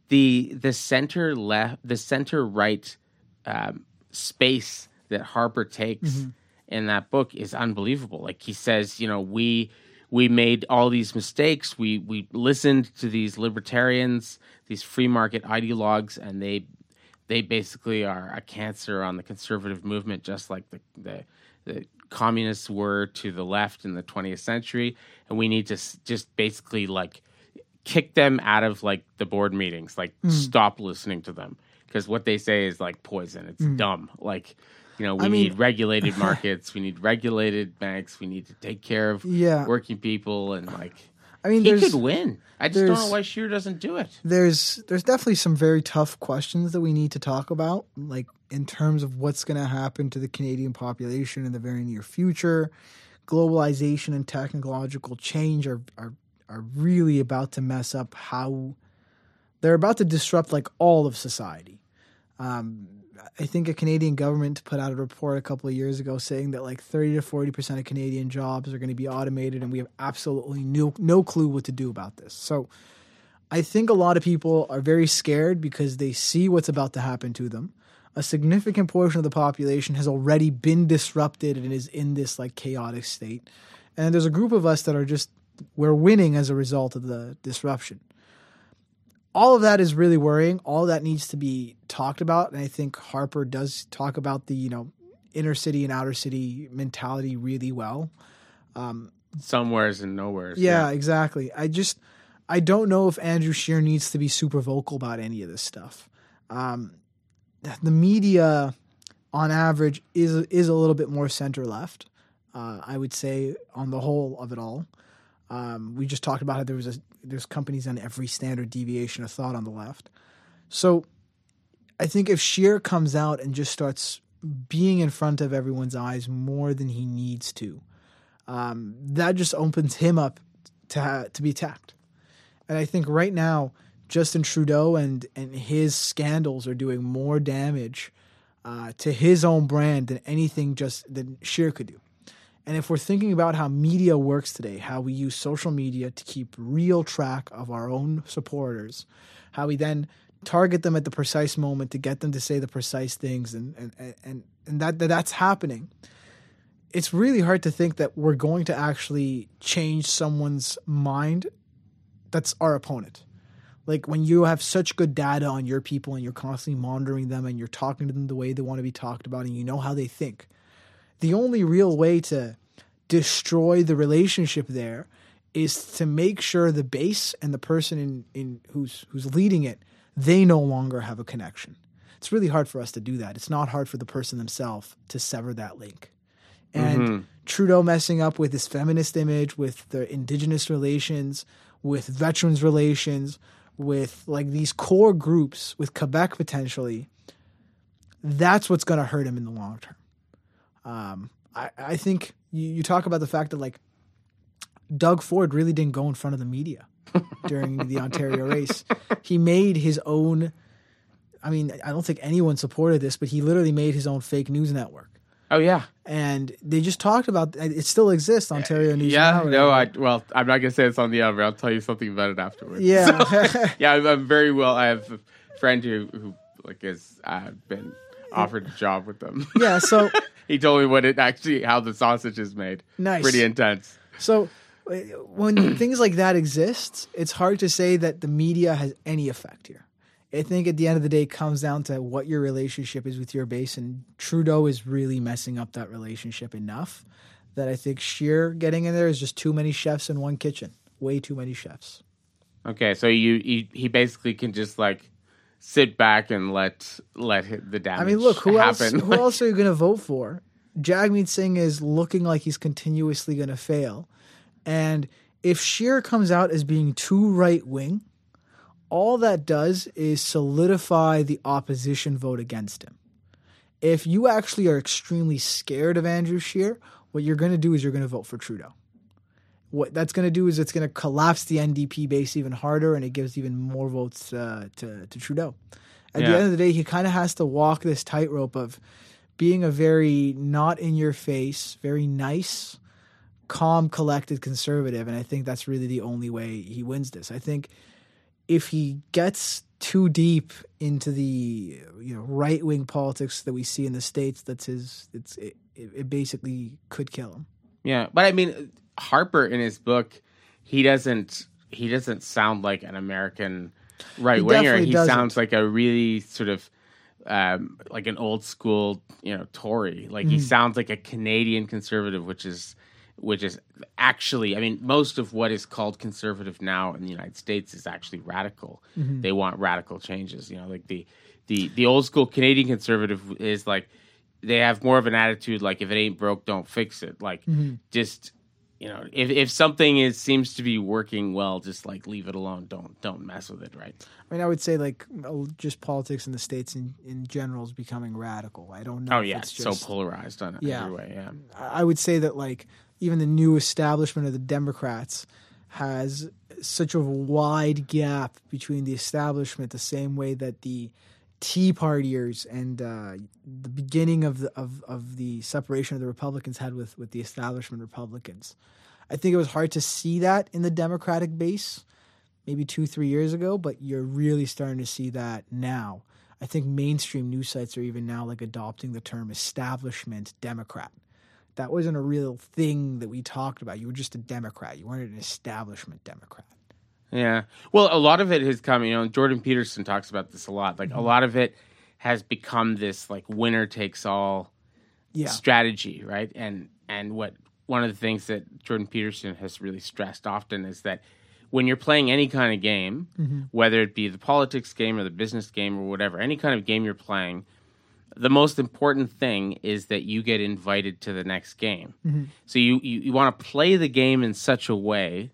the the center left the center right um, space that Harper takes mm-hmm. in that book is unbelievable. Like he says you know we we made all these mistakes. We we listened to these libertarians, these free market ideologues, and they they basically are a cancer on the conservative movement, just like the the, the communists were to the left in the 20th century. And we need to just basically like kick them out of like the board meetings, like mm. stop listening to them because what they say is like poison. It's mm. dumb. Like you know, we I mean, need regulated markets. we need regulated banks. We need to take care of yeah. working people and like. I mean, he could win. I just don't know why Scheer doesn't do it. There's there's definitely some very tough questions that we need to talk about, like in terms of what's going to happen to the Canadian population in the very near future. Globalization and technological change are are are really about to mess up how they're about to disrupt like all of society. Um, I think a Canadian government put out a report a couple of years ago saying that like 30 to 40% of Canadian jobs are going to be automated and we have absolutely no no clue what to do about this. So I think a lot of people are very scared because they see what's about to happen to them. a significant portion of the population has already been disrupted and is in this like chaotic state. And there's a group of us that are just we're winning as a result of the disruption. All of that is really worrying. All that needs to be talked about, and I think Harper does talk about the you know inner city and outer city mentality really well. Um, Somewheres and nowheres. Yeah, exactly. I just I don't know if Andrew Scheer needs to be super vocal about any of this stuff. Um, the media, on average, is is a little bit more center left. Uh, I would say on the whole of it all. Um, we just talked about how there was a there's companies on every standard deviation of thought on the left. So I think if Scheer comes out and just starts being in front of everyone's eyes more than he needs to, um, that just opens him up to ha- to be attacked. And I think right now, Justin Trudeau and and his scandals are doing more damage uh, to his own brand than anything just than Scheer could do. And if we're thinking about how media works today, how we use social media to keep real track of our own supporters, how we then target them at the precise moment to get them to say the precise things, and and and, and that, that that's happening. It's really hard to think that we're going to actually change someone's mind that's our opponent. Like when you have such good data on your people and you're constantly monitoring them and you're talking to them the way they want to be talked about and you know how they think. The only real way to destroy the relationship there is to make sure the base and the person in, in who's who's leading it, they no longer have a connection. It's really hard for us to do that. It's not hard for the person themselves to sever that link. And mm-hmm. Trudeau messing up with his feminist image, with the indigenous relations, with veterans relations, with like these core groups, with Quebec potentially, that's what's going to hurt him in the long term. Um, I, I think you, you talk about the fact that like Doug Ford really didn't go in front of the media during the Ontario race. He made his own. I mean, I don't think anyone supported this, but he literally made his own fake news network Oh yeah. and they just talked about it. Still exists, Ontario News. Yeah. Now, No. I well, I'm not gonna say it's on the air, but I'll tell you something about it afterwards. yeah, yeah. I'm, I'm very well. I have a friend who who like has uh, been offered a job with them. yeah. So, he told me what it actually how the sausage is made. Nice. Pretty intense. so uh, when things like that exist, it's hard to say that the media has any effect here. I think at the end of the day, it comes down to what your relationship is with your base, and Trudeau is really messing up that relationship enough that I think Scheer getting in there is just too many chefs in one kitchen. Way too many chefs. Okay, so you he, he basically can just like sit back and let let the damage. I mean, look, who else? Who else are you going to vote for? Jagmeet Singh is looking like he's continuously going to fail, and if Scheer comes out as being too right wing, all that does is solidify the opposition vote against him. If you actually are extremely scared of Andrew Scheer, what you're going to do is you're going to vote for Trudeau. What that's going to do is it's going to collapse the NDP base even harder, and it gives even more votes uh, to to Trudeau. At the end of the day, he kind of has to walk this tightrope of being a very not in your face, very nice, calm, collected conservative, and I think that's really the only way he wins this. I think if he gets too deep into the you know right wing politics that we see in the states, that's his. It's it, it basically could kill him. Yeah, but I mean, Harper in his book, he doesn't he doesn't sound like an American right winger. definitely He sounds like a really sort of um, like an old school, you know, Tory. Like Mm. he sounds like a Canadian conservative, which is which is actually, I mean, most of what is called conservative now in the United States is actually radical. Mm-hmm. They want radical changes. You know, like the the the old school Canadian conservative is like they have more of an attitude like if it ain't broke, don't fix it. Like Mm-hmm. just you know, if if something is seems to be working well, just like leave it alone. Don't don't mess with it, right? I mean, I would say like just politics in the states in, in general is becoming radical. I don't know. Oh yeah, it's just, so polarized on Yeah. every way. Yeah. I I would say that like even the new establishment of the Democrats has such a wide gap between the establishment, the same way that the Tea Partiers and uh, the beginning of the of, of the separation of the Republicans had with with the establishment Republicans. I think it was hard to see that in the Democratic base maybe two three years ago, but you're really starting to see that now. I think mainstream news sites are even now like adopting the term establishment Democrat. That wasn't a real thing that we talked about. You were just a Democrat. You weren't an establishment Democrat. Yeah. Well, a lot of it has come, you know, Jordan Peterson talks about this a lot. Like a mm-hmm. lot of it has become this like winner takes all Yeah. strategy, right? And and what one of the things that Jordan Peterson has really stressed often is that when you're playing any kind of game, mm-hmm. whether it be the politics game or the business game or whatever, any kind of game you're playing, the most important thing is that you get invited to the next game. Mm-hmm. So you, you, you want to play the game in such a way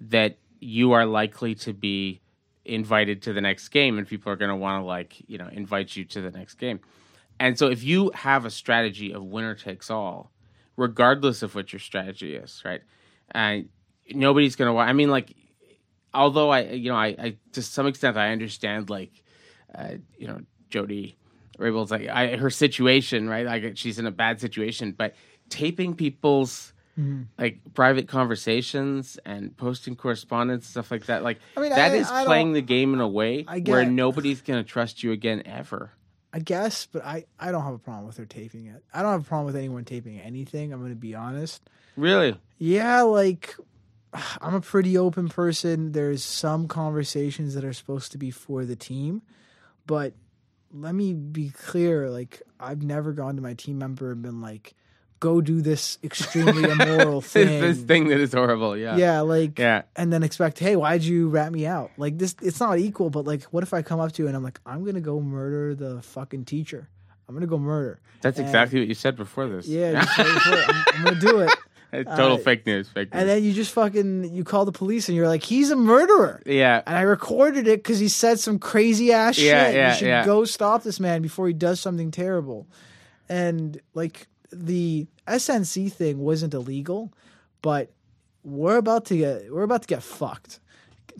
that you are likely to be invited to the next game and people are going to want to like you know invite you to the next game. And so if you have a strategy of winner takes all regardless of what your strategy is right and nobody's going to i mean like although i you know i, I to some extent i understand like uh, you know jody Raybould's like I, her situation right like she's in a bad situation but taping people's Mm-hmm. like private conversations and posting correspondence stuff like that like I mean, that I- is I playing the game in a way I where nobody's gonna trust you again ever I guess, but I, I don't have a problem with her taping it. I don't have a problem with anyone taping anything. I'm going to be honest. really Yeah, like I'm a pretty open person. There's some conversations that are supposed to be for the team, but let me be clear, like I've never gone to my team member and been like, "Go do this extremely immoral thing." this thing that is horrible yeah yeah, like yeah and then expect, "Hey, why'd you rat me out?" Like this it's not equal, but like what if I come up to you and I'm like, "I'm going to go murder the fucking teacher." I'm gonna go murder. that's And- exactly what you said before this Yeah, just wait for it. I'm, I'm gonna do it. Total uh, fake news fake news And then you just fucking you call the police and you're like, he's a murderer. yeah And I recorded it because he said some crazy ass Yeah, shit. yeah, you should yeah. go stop this man before he does something terrible. And like the SNC thing wasn't illegal, but we're about to get we're about to get fucked.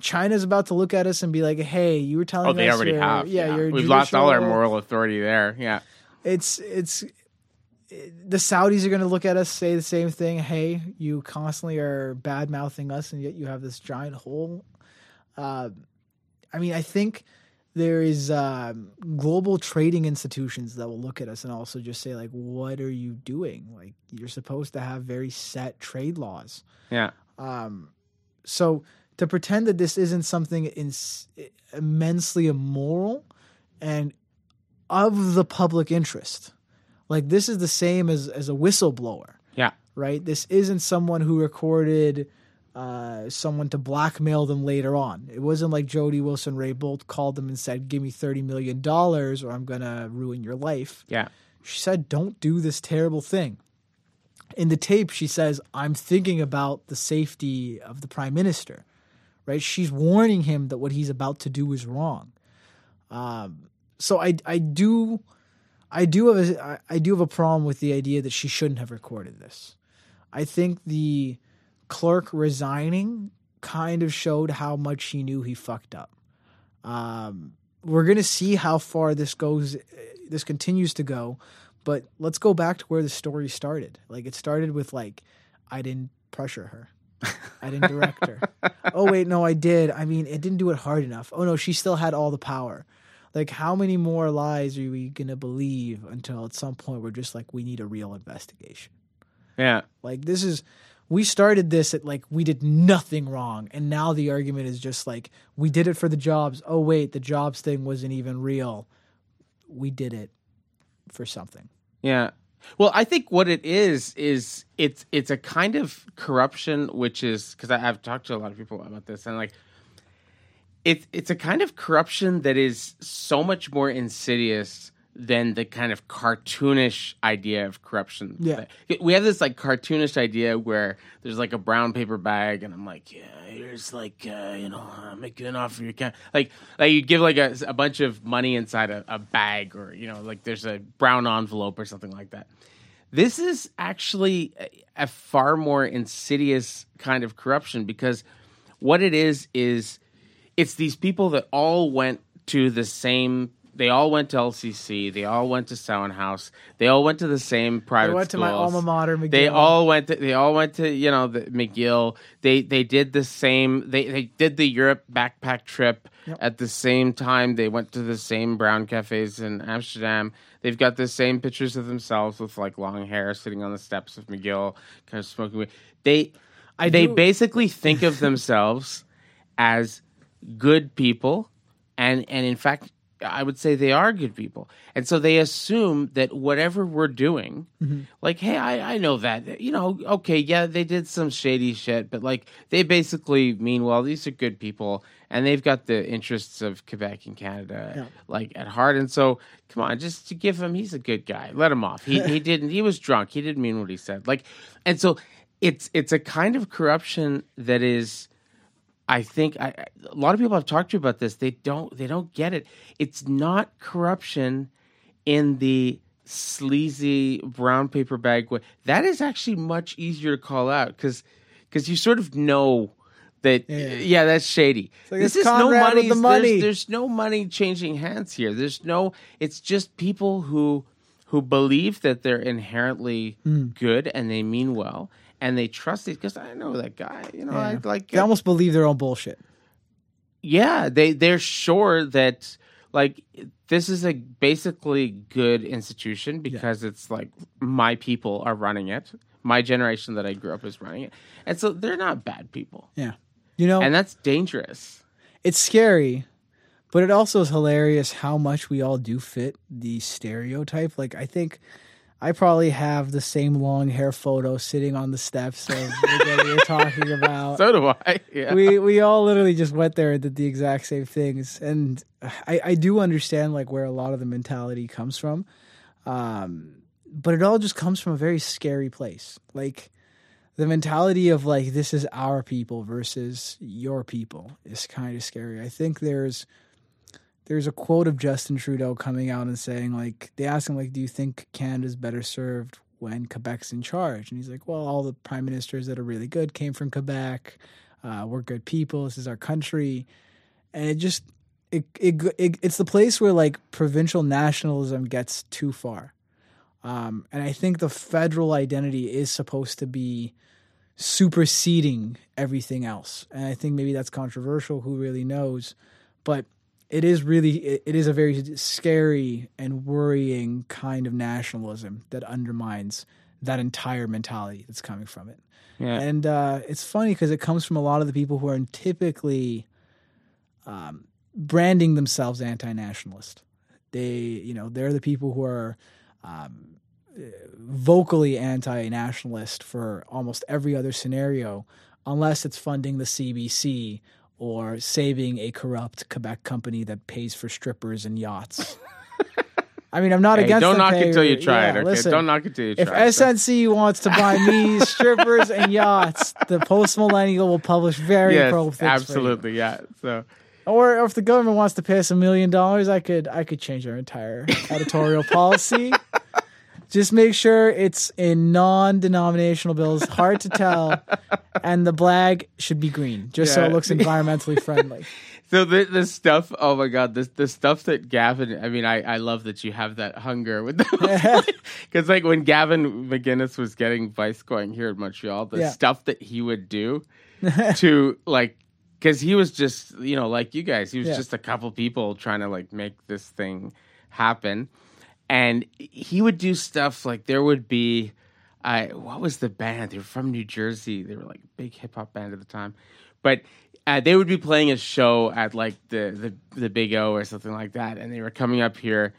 China's about to look at us and be like, "Hey, you were telling oh us they already you're- have yeah, you're we've lost all our moral authority there yeah it's it's the Saudis are going to look at us say the same thing. Hey, you constantly are bad mouthing us, and yet you have this giant hole. Uh, I mean, I think there is um, global trading institutions that will look at us and also just say like, "What are you doing? Like, you're supposed to have very set trade laws." yeah Um, so to pretend that this isn't something ins- immensely immoral and of the public interest, like this is the same as as a whistleblower, yeah right? This isn't someone who recorded uh, someone to blackmail them later on. It wasn't like Jody Wilson Raybould called them and said, "Give me thirty million dollars, or I'm gonna ruin your life." yeah She said, Don't do this terrible thing. In the tape, she says, I'm thinking about the safety of the prime minister, right? She's warning him that what he's about to do is wrong. Um, so I, I do, I do have a I do have a problem with the idea that she shouldn't have recorded this. I think the clerk resigning kind of showed how much he knew he fucked up. Um, we're going to see how far this goes, this continues to go. But let's go back to where the story started. Like it started with like, I didn't pressure her. I didn't direct her. oh wait, no, I did. I mean, it didn't do it hard enough. Oh no, she still had all the power. Like, how many more lies are we gonna believe until at some point we're just like, we need a real investigation? yeah Like this is we started this at like we did nothing wrong and now the argument is just like we did it for the jobs. Oh wait, the jobs thing wasn't even real. We did it for something. Yeah. Well, I think what it is is it's it's a kind of corruption, which is because I've talked to a lot of people about this, and like it's it's a kind of corruption that is so much more insidious than the kind of cartoonish idea of corruption. Yeah. we have this like cartoonish idea where there's like a brown paper bag, and I'm like, yeah, here's like uh, you know, uh, make an offer you can like like you give like a, a bunch of money inside a, a bag, or you know, like there's a brown envelope or something like that. This is actually a, a far more insidious kind of corruption because what it is is it's these people that all went to the same they all went to LCC. They all went to Selwyn House. They all went to the same private. I went to my alma mater, McGill. They all went to they all went to you know the McGill. They they did the same. They they did the Europe backpack trip Yep. at the same time. They went to the same brown cafes in Amsterdam. They've got the same pictures of themselves with like long hair, sitting on the steps of McGill, kind of smoking weed. They I they do- basically think of themselves as good people, and and in fact. I would say they are good people. And so they assume that whatever we're doing, Mm-hmm. like, hey, I, I know that. You know, okay, yeah, they did some shady shit, but like they basically mean well, these are good people and they've got the interests of Quebec and Canada Yeah. like at heart. And so come on, just to give him he's a good guy. Let him off. He he didn't he was drunk. He didn't mean what he said. Like and so it's it's a kind of corruption that is I think I, a lot of people I've talked to about this. They don't they don't get it. It's not corruption in the sleazy brown paper bag way. That is actually much easier to call out because because you sort of know that yeah, Yeah. that's shady. like this is no Conrad with money. the money. There's, there's no money changing hands here. There's no. It's just people who who believe that they're inherently Hmm. good and they mean well and they trust it because I know that guy. You know, I like They uh, almost believe their own bullshit. yeah they they're sure that like this is a basically good institution because it's like my people are running it my generation that i grew up is running it and so they're not bad people Yeah. You know, and that's dangerous it's scary, but it also is hilarious how much we all do fit the stereotype. Like I think I probably have the same long hair photo sitting on the steps of guy you're talking about. so do i yeah. We we all literally just went there and did the exact same things. And i i do understand like where a lot of the mentality comes from. Um but it all just comes from a very scary place. Like the mentality of like this is our people versus your people is kind of scary. I think there's there's a quote of Justin Trudeau coming out and saying like they ask him like do you think Canada's better served when Quebec's in charge? And he's like well all the prime ministers that are really good came from Quebec. Uh, we're good people. This is our country. And it just it, it, it it's the place where like provincial nationalism gets too far. Um, and I think the federal identity is supposed to be superseding everything else. And I think maybe that's controversial. Who really knows? But it is really it, is a very scary and worrying kind of nationalism that undermines that entire mentality that's coming from it yeah and uh, it's funny because it comes from a lot of the people who are typically um, branding themselves anti-nationalist. They, you know, they're the people who are um, vocally anti-nationalist for almost every other scenario, unless it's funding the CBC or saving a corrupt Quebec company that pays for strippers and yachts. I mean, I'm not Hey, against. don't knock it till you try yeah, it okay listen, don't knock it till you if try it. So- SNC wants to buy me strippers and yachts, the Post Millennial will publish very yes pro things absolutely yeah so Or if the government wants to pay us a million dollars, I could I could change our entire editorial policy. Just make sure it's in non-denominational bills, hard to tell, and the blag should be green, just so it looks environmentally friendly. So the the stuff, oh my god, this the stuff that Gavin. I mean, I I love that you have that hunger with because like when Gavin McInnes was getting vice going here in Montreal, the Yeah. stuff that he would do to like because he was just you know like you guys, he was Yeah. just a couple people trying to like make this thing happen, and he would do stuff like there would be. I what was the band? They were from New Jersey. They were like a big hip hop band at the time, but uh, they would be playing a show at like the the the Big O or something like that, and they were coming up here,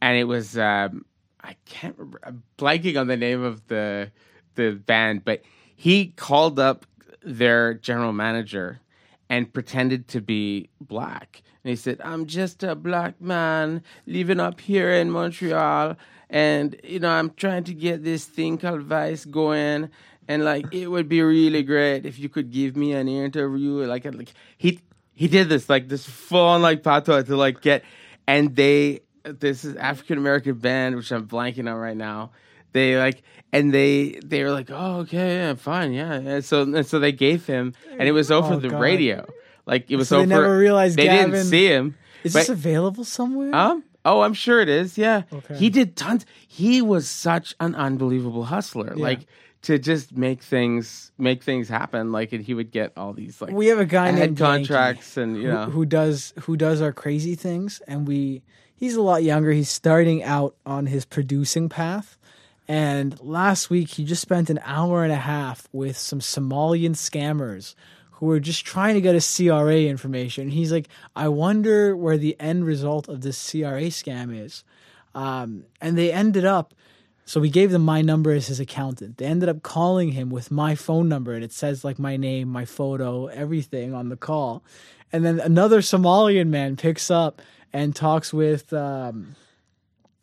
and it was um, I can't remember I'm blanking on the name of the the band, but he called up their general manager and pretended to be black. And he said, I'm just a black man living up here in Montreal. And, you know, I'm trying to get this thing called Vice going. And, like, it would be really great if you could give me an interview. Like, like he he did this, like, this full on, like, pato to, like, get. And they, this is African American band, which I'm blanking on right now. They like, and they they were like, oh okay, yeah, fine, yeah. And so and so they gave him, and it was over Oh, the God. radio. Like it was So they over. never realized they Gavin- didn't see him. Is But- this available somewhere? Um, Oh, I'm sure it is. Yeah. Okay. He did tons. He was such an unbelievable hustler. Yeah. Like to just make things make things happen. Like and he would get all these like We have a guy named Yankee contracts and you who, know who does who does our crazy things, and we he's a lot younger. He's starting out on his producing path. And last week, he just spent an hour and a half with some Somalian scammers who were just trying to get a CRA information. He's like, I wonder where the end result of this CRA scam is. Um, and they ended up, so we gave them my number as his accountant. They ended up calling him with my phone number, and it says like my name, my photo, everything on the call. And then another Somalian man picks up and talks with um,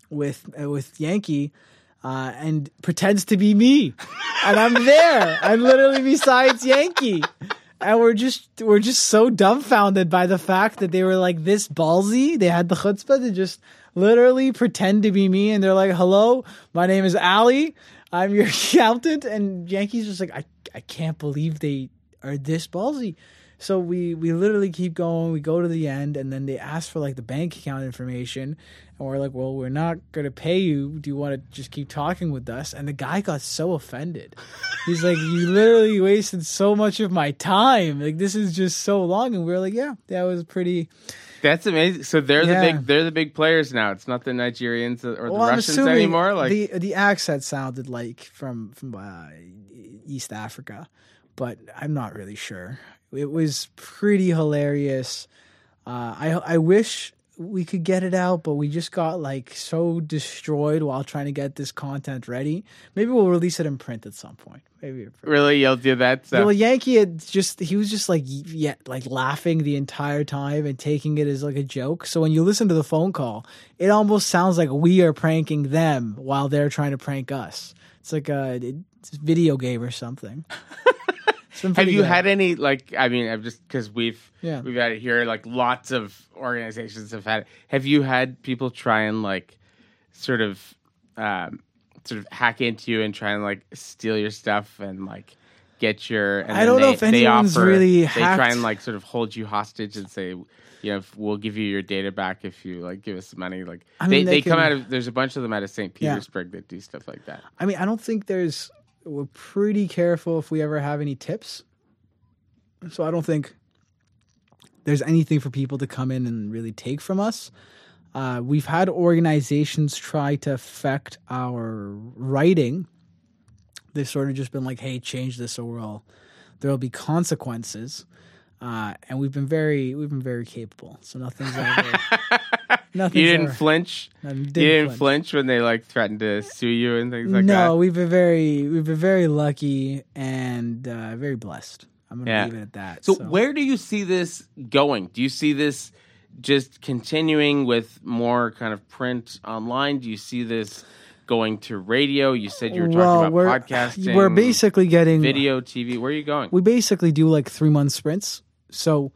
with uh, with Yankee uh, and pretends to be me, and I'm there. I'm literally besides Yankee, and we're just we're just so dumbfounded by the fact that they were like this ballsy. They had the chutzpah to just literally pretend to be me, and they're like, "Hello, my name is Ali. I'm your accountant." And Yankee's just like, "I I can't believe they are this ballsy." So we we literally keep going. We go to the end, and then they ask for like the bank account information, and we're like, "Well, we're not gonna pay you. Do you want to just keep talking with us?" And the guy got so offended. He's like, "You literally wasted so much of my time. Like this is just so long." And we are like, "Yeah, that was pretty." that's amazing. So they're Yeah. the big they're the big players now. It's not the Nigerians or the Well, Russians anymore. Like the the accent sounded like from from uh, East Africa, but I'm not really sure. It was pretty hilarious. Uh, I I wish we could get it out, but we just got like so destroyed while trying to get this content ready. Maybe we'll release it in print at some point. Maybe. really, you'll do that. So Well, Yankee had just he was just like yeah, like laughing the entire time and taking it as like a joke. So when you listen to the phone call, it almost sounds like we are pranking them while they're trying to prank us. It's like a it's a video game or something. Have you good. had any like? I mean, I've just because we've Yeah. we've had it here. Like lots of organizations have had. it. Have you had people try and like sort of um, sort of hack into you and try and like steal your stuff and like get your? And I don't know if they anyone's offer- really They try and like sort of hold you hostage and say. You know, if we'll give you your data back if you like give us money. Like I mean, they, they they come out of there's a bunch of them out of St. Yeah. Petersburg that do stuff like that. I mean, I don't think there's. We're pretty careful if we ever have any tips. So I don't think there's anything for people to come in and really take from us. Uh, we've had organizations try to affect our writing. They've sort of just been like, "Hey, change this, or we'll, there'll be consequences." Uh, and we've been very, we've been very capable. So nothing's ever, nothing's You didn't ever, flinch. no, you didn't flinch. when they like threatened to sue you and things like no, that. No, we've been very we've been very lucky and uh, very blessed. I'm gonna Yeah. leave it at that. So, where do you see this going? Do you see this just continuing with more kind of print online? Do you see this going to radio? You said you were talking well, about we're podcasting. we're basically getting video, TV. Where are you going? we basically do like three month sprints. So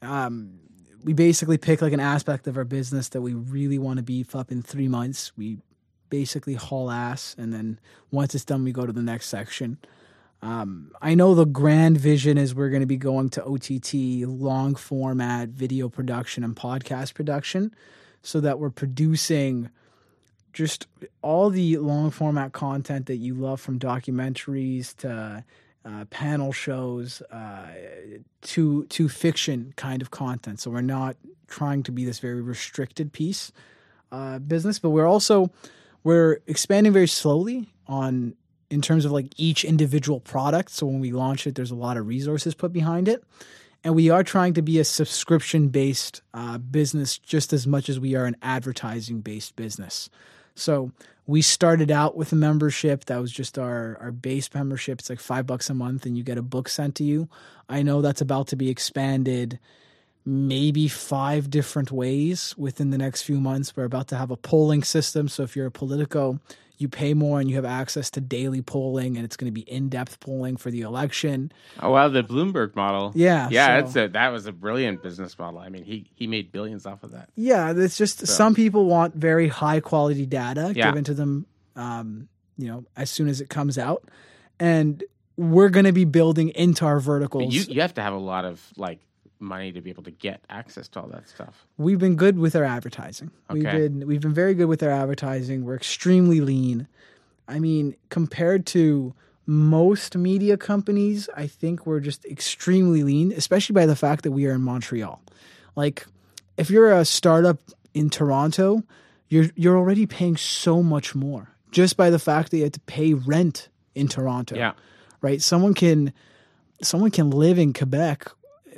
um, we basically pick like an aspect of our business that we really want to beef up in three months. We basically haul ass, and then once it's done, we go to the next section. Um, I know the grand vision is we're going to be going to OTT, long format video production and podcast production, so that we're producing just all the long format content that you love from documentaries to uh, panel shows uh, to to fiction kind of content. So we're not trying to be this very restricted piece uh, business, but we're also we're expanding very slowly on in terms of like each individual product. So when we launch it, there's a lot of resources put behind it. And we are trying to be a subscription based uh, business just as much as we are an advertising based business. So we started out with a membership that was just our our base membership. It's like five bucks a month, and you get a book sent to you. I know that's about to be expanded, maybe five different ways within the next few months. We're about to have a polling system. So if you're a Politico, you pay more and you have access to daily polling, and it's going to be in depth polling for the election. Oh wow, the Bloomberg model. Yeah, yeah, so- that's a, that was a brilliant business model. I mean, he he made billions off of that. Yeah, it's just some people want very high quality data Yeah. given to them, um, you know, as soon as it comes out, and we're going to be building into our verticals. You you have to have a lot of like money to be able to get access to all that stuff? We've been good with our advertising. We've been we've been very good with our advertising. We're extremely lean. I mean, compared to most media companies, I think we're just extremely lean, especially by the fact that we are in Montreal. Like if you're a startup in Toronto, you're you're already paying so much more just by the fact that you have to pay rent in Toronto. Yeah. Right? Someone can someone can live in Quebec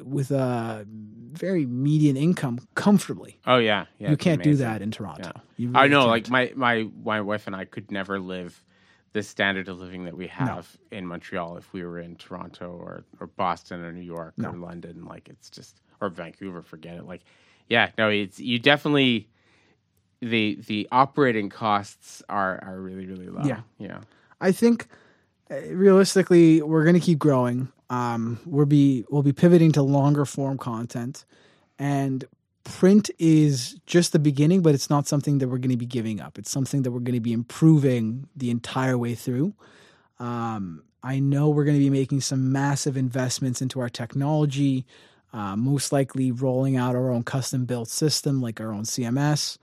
with a very median income comfortably. Oh yeah, yeah. you can't do amazing. that in Toronto. Yeah. You I know, can't. like my, my my wife and I could never live the standard of living that we have in Montreal if we were in Toronto or, or Boston or New York or London. Like it's just or Vancouver, forget it. Like yeah, no, it's you definitely the the operating costs are are really really low. Yeah. yeah. I think uh, realistically, we're going to keep growing. Um, we'll be we'll be pivoting to longer form content, and print is just the beginning, but it's not something that we're going to be giving up. It's something that we're going to be improving the entire way through. Um, I know we're going to be making some massive investments into our technology, uh, most likely rolling out our own custom built system, like our own CMS,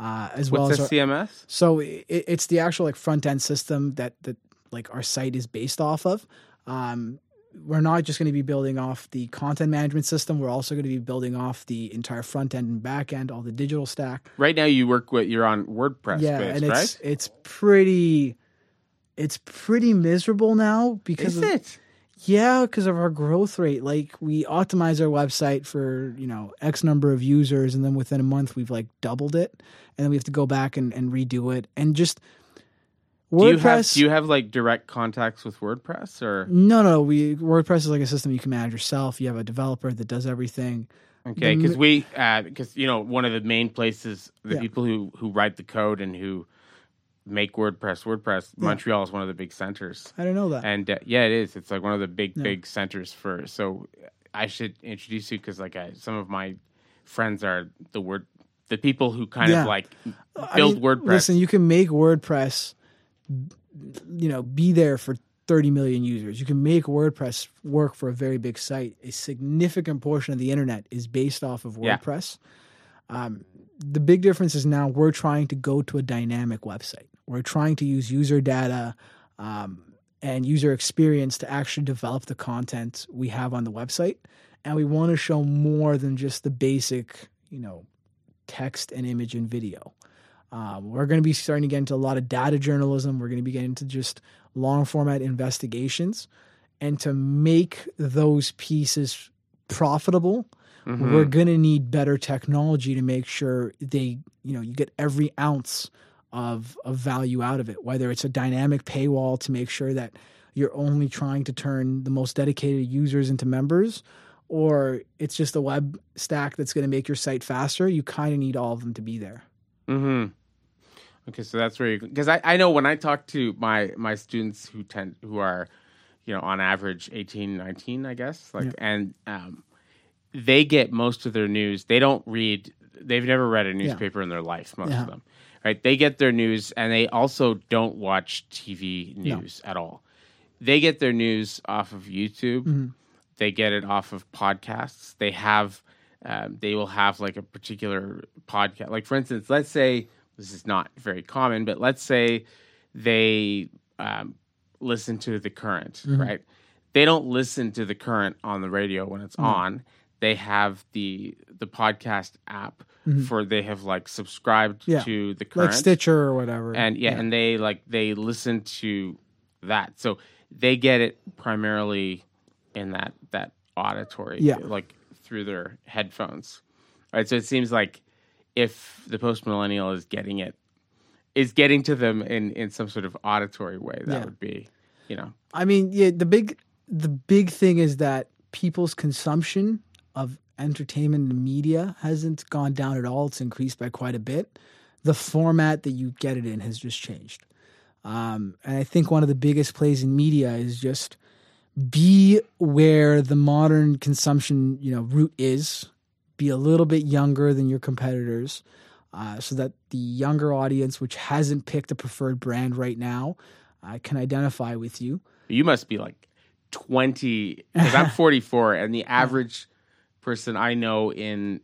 uh, as well as our, CMS? so it, it's the actual like front end system that that like our site is based off of. Um, we're not just going to be building off the content management system. We're also going to be building off the entire front end and back end, all the digital stack. Right now, you work with you're on WordPress, yeah, based, and right? it's it's pretty it's pretty miserable now because Is of, it? yeah, because of our growth rate. Like we optimize our website for, you know, X number of users and then within a month we've like doubled it. And then we have to go back and, and redo it. And just Do you have do you have like direct contacts with WordPress or No, no, we WordPress is like a system you can manage yourself. You have a developer that does everything. Okay, because we because you know one of the main places the Yeah. people who who write the code and who make WordPress WordPress Montreal is one of the big centers, I don't know that. and uh, yeah, it is. It's like one of the big Yeah. big centers for. So I should introduce you because like I, some of my friends are the word the people who kind Yeah. of like I build mean, WordPress. Listen, you can make WordPress, you know, be there for 30 million users. You can make WordPress work for a very big site. A significant portion of the internet is based off of Yeah. WordPress. Um, the big difference is now we're trying to go to a dynamic website. We're trying to use user data um, and user experience to actually develop the content we have on the website. And we want to show more than just the basic, you know, text and image and video. Um, we're going to be starting to get into a lot of data journalism. We're going to be getting into just long format investigations. And to make those pieces profitable, Mhm. we're going to need better technology to make sure they, you know, you get every ounce of, of value out of it, whether it's a dynamic paywall to make sure that you're only trying to turn the most dedicated users into members, or it's just a web stack that's going to make your site faster. You kind of need all of them to be there. hmm Okay, so that's where you because I, I know when I talk to my my students who tend who are, you know, on average 18, 19, I guess, like, Yeah. and um, they get most of their news. They don't read. They've never read a newspaper in their life. Most Yeah. of them, right? They get their news, and they also don't watch TV No. news at all. They get their news off of YouTube. Mhm. They get it off of podcasts. They have, um, they will have like a particular podcast. Like for instance, let's say this is not very common, but let's say they um, listen to the current, Mhm. right? They don't listen to the current on the radio when it's on. They have the the podcast app Mhm. for they have like subscribed Yeah. to the current Like Stitcher or whatever. and yeah, and they like they listen to that so they get it primarily in that that auditory Yeah. like through their headphones right so it seems like if the post millennial is getting it is getting to them in in some sort of auditory way that Yeah. would be you know I mean, yeah, the big the big thing is that people's consumption of entertainment and media hasn't gone down at all. It's increased by quite a bit. The format that you get it in has just changed. Um, and I think one of the biggest plays in media is just be where the modern consumption, you know, route is. Be a little bit younger than your competitors, uh, so that the younger audience, which hasn't picked a preferred brand right now, uh, can identify with you. you must be like 20 because i'm 44 and the average person I know in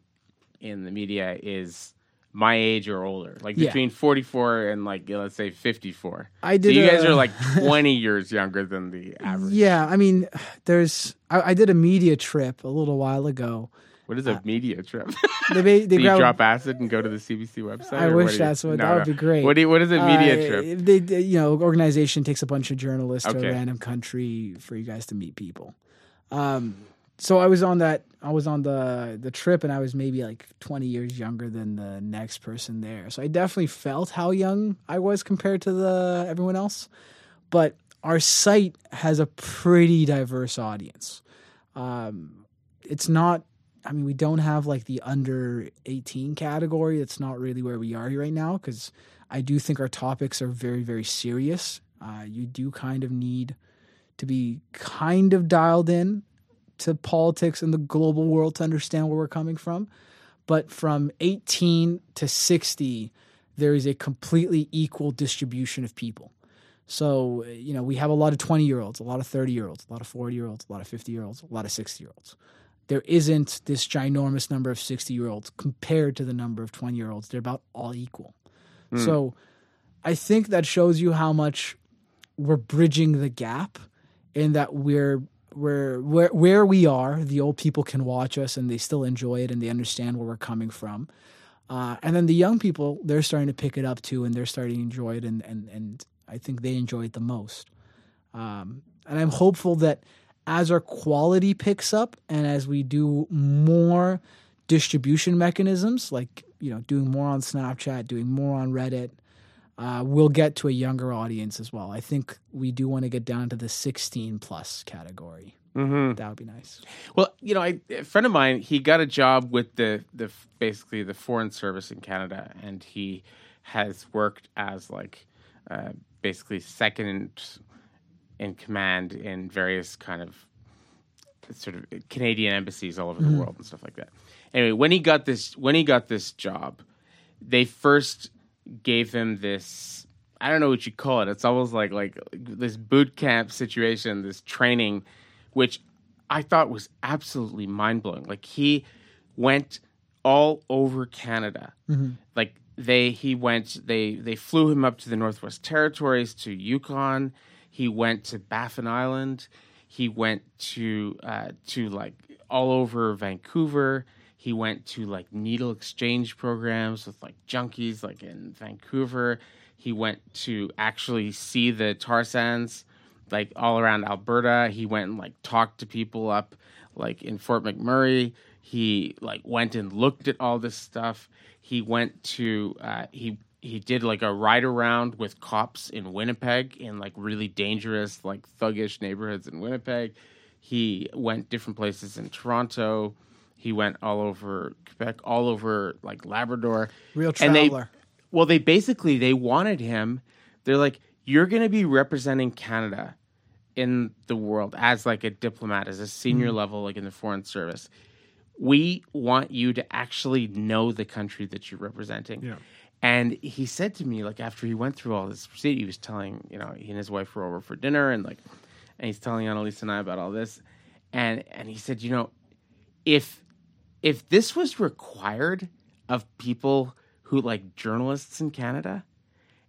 in the media is my age or older, like Yeah. between 44 and like let's say 54. I So did. you guys are like 20 years younger than the average. Yeah, I mean, there's. I, I did a media trip a little while ago. What is a media trip? They they Do you grab- drop acid and go to the CBC website? I wish what you- that's what No, that would no. be great. What do you, what is a media Uh, trip? They, they- you know, organization takes a bunch of journalists to a random country for you guys to meet people. Um, so I was on that. I was on the the trip, and I was maybe like twenty years younger than the next person there. So I definitely felt how young I was compared to the everyone else. But our site has a pretty diverse audience. Um, it's not I mean, we don't have like the under 18 category. That's not really where we are right now because I do think our topics are very, very serious. Uh, you do kind of need to be kind of dialed in to politics and the global world to understand where we're coming from. But from 18 to 60, there is a completely equal distribution of people. So, you know, we have a lot of 20 year olds, a lot of 30 year olds, a lot of 40 year olds, a lot of 50 year olds, a lot of 60 year olds there isn't this ginormous number of 60 year olds compared to the number of 20 year olds. They're about all equal. So I think that shows you how much we're bridging the gap in that we're we're where where we are, the old people can watch us and they still enjoy it and they understand where we're coming from. Uh, and then the young people, they're starting to pick it up too and they're starting to enjoy it and and, and I think they enjoy it the most. Um, and I'm hopeful that as our quality picks up and as we do more distribution mechanisms, like you know, doing more on Snapchat, doing more on Reddit, uh, we'll get to a younger audience as well. I think we do want to get down to the 16 plus category. Mm-hmm. That would be nice. Well, you know, I, a friend of mine, he got a job with the the basically the foreign service in Canada, and he has worked as like uh, basically second in command in various kind of sort of Canadian embassies all over the mm-hmm. world and stuff like that. Anyway, when he got this when he got this job, they first gave him this I don't know what you call it. It's almost like like this boot camp situation, this training, which I thought was absolutely mind blowing. Like he went all over Canada. Mm-hmm. Like they he went they they flew him up to the Northwest Territories to Yukon. He went to Baffin Island. He went to uh, to like all over Vancouver. He went to like needle exchange programs with like junkies like in Vancouver. He went to actually see the tar sands like all around Alberta. He went and like talked to people up like in Fort McMurray. He like went and looked at all this stuff. He went to uh, he he did like a ride around with cops in Winnipeg in like really dangerous like thuggish neighborhoods in Winnipeg. He went different places in Toronto. He went all over Quebec, all over like Labrador. Real And they- traveler. Well, they basically they wanted him. They're like, you're going to be representing Canada in the world as like a diplomat, as a senior mm-hmm. level, like in the foreign service. We want you to actually know the country that you're representing. Yeah. And he said to me, like after he went through all this procedure, he was telling, you know, he and his wife were over for dinner, and like, and he's telling Annalise and I about all this, and and he said, you know, if if this was required of people who like journalists in Canada